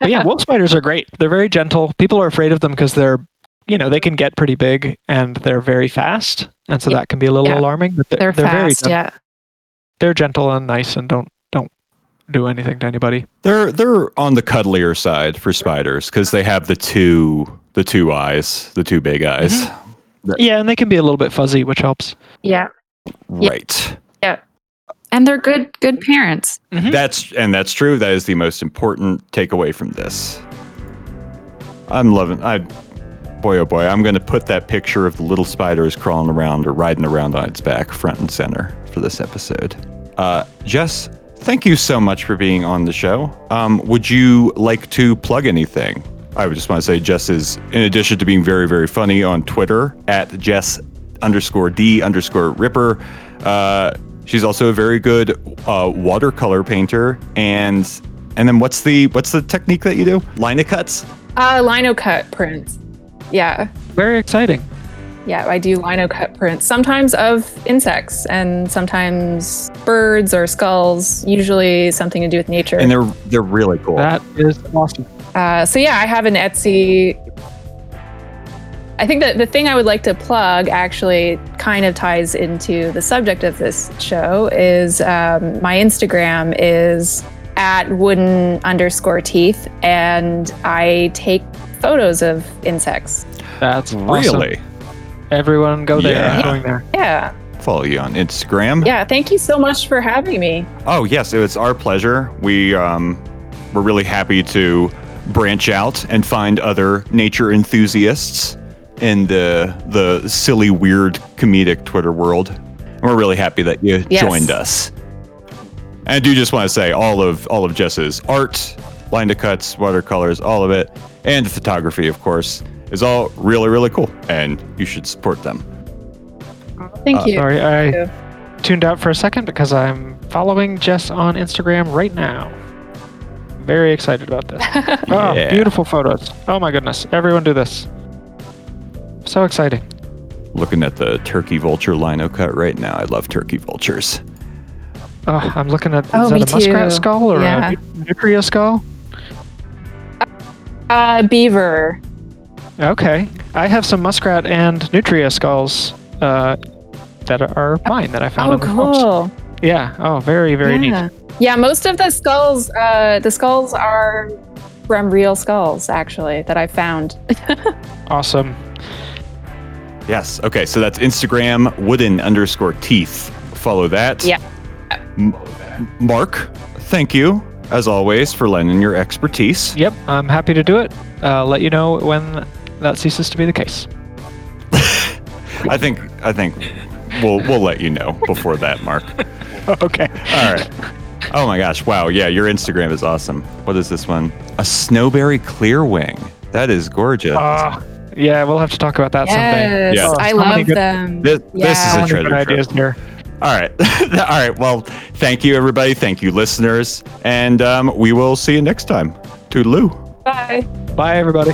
S2: but yeah, wolf spiders are great. They're very gentle. People are afraid of them because they're, you know, they can get pretty big and they're very fast. and so
S3: Yeah.
S2: that can be a little
S3: Yeah.
S2: alarming. But
S3: They're,
S2: they're, very
S3: fast.
S2: gen-
S3: Yeah.
S2: they're gentle and nice and don't don't do anything to anybody.
S1: They're they're on the cuddlier side for spiders because they have the two the two eyes, the two big eyes.
S2: Yeah, and they can be a little bit fuzzy, which helps.
S3: Yeah.
S1: Right. Yeah.
S3: And they're good good parents.
S1: That's and that's true. That is the most important takeaway from this. I'm loving. I, boy, oh boy, I'm going to put that picture of the little spiders crawling around or riding around on its back front and center for this episode. Uh, Jess, thank you so much for being on the show. Um, would you like to plug anything? I would just want to say Jess is, in addition to being very, very funny on Twitter at Jess underscore D underscore Ripper. Uh, she's also a very good uh, watercolor painter, and and then what's the what's the technique that you do? Lino cuts.
S3: Uh lino cut prints. Yeah.
S2: Very exciting.
S3: Yeah, I do lino cut prints, sometimes of insects and sometimes birds or skulls, usually something to do with nature.
S1: and they're they're really cool.
S2: That is awesome.
S3: Uh, so yeah, I have an Etsy. I think that the thing I would like to plug actually kind of ties into the subject of this show is um, my Instagram is at wooden underscore teeth, and I take photos of insects.
S2: That's awesome.
S1: really
S2: Everyone go there.
S1: Yeah.
S2: Going there.
S3: Yeah,
S1: follow you on Instagram.
S3: yeah. Thank you so much for having me.
S1: Oh yes, it's our pleasure. We um, we're really happy to branch out and find other nature enthusiasts in the the silly, weird, comedic Twitter world. And we're really happy that you
S3: Yes.
S1: joined us. And I do just want to say all of all of Jess's art, lino cuts, watercolors, all of it, and the photography, of course, is all really, really cool. And you should support them.
S3: Thank
S1: Uh,
S3: you.
S2: Sorry, I
S3: you.
S2: tuned out for a second because I'm following Jess on Instagram right now. Very excited about this. Oh,
S1: Yeah.
S2: beautiful photos. Oh my goodness. Everyone do this. So exciting.
S1: Looking at the turkey vulture lino cut right now. I love turkey vultures.
S2: Oh, I'm looking at
S3: Oh,
S2: is that a muskrat
S3: too.
S2: skull or
S3: Yeah.
S2: a nutria skull?
S3: Uh, beaver.
S2: Okay. I have some muskrat and nutria skulls uh, that are mine that I found
S3: Oh,
S2: in the forest.
S3: cool.
S2: Yeah. Oh, very, very
S3: yeah.
S2: neat.
S3: Yeah, most of the skulls, uh, the skulls are from real skulls, actually, that I found.
S2: Awesome.
S1: Yes. Okay. So that's Instagram wooden underscore teeth. Follow that.
S3: Yeah.
S1: M- Mark, thank you as always for lending your expertise.
S2: Yep. I'm happy to do it. Uh, let you know when that ceases to be the case.
S1: I think I think we'll we'll let you know before that, Mark.
S2: okay.
S1: All right. Oh my gosh! Wow. Yeah, your Instagram is awesome. What is this one? A snowberry clear wing. That is gorgeous.
S2: Ah, yeah, we'll have to talk about that someday.
S3: Yes,
S1: Yeah.
S3: I
S2: So
S3: love
S2: good-
S3: them.
S1: This, this
S3: Yeah.
S1: is a
S2: many
S1: treasure
S2: good ideas here.
S1: All right. All right. Well, thank you, everybody. Thank you, listeners. And um, we will see you next time. Toodaloo.
S3: Bye.
S2: Bye, everybody.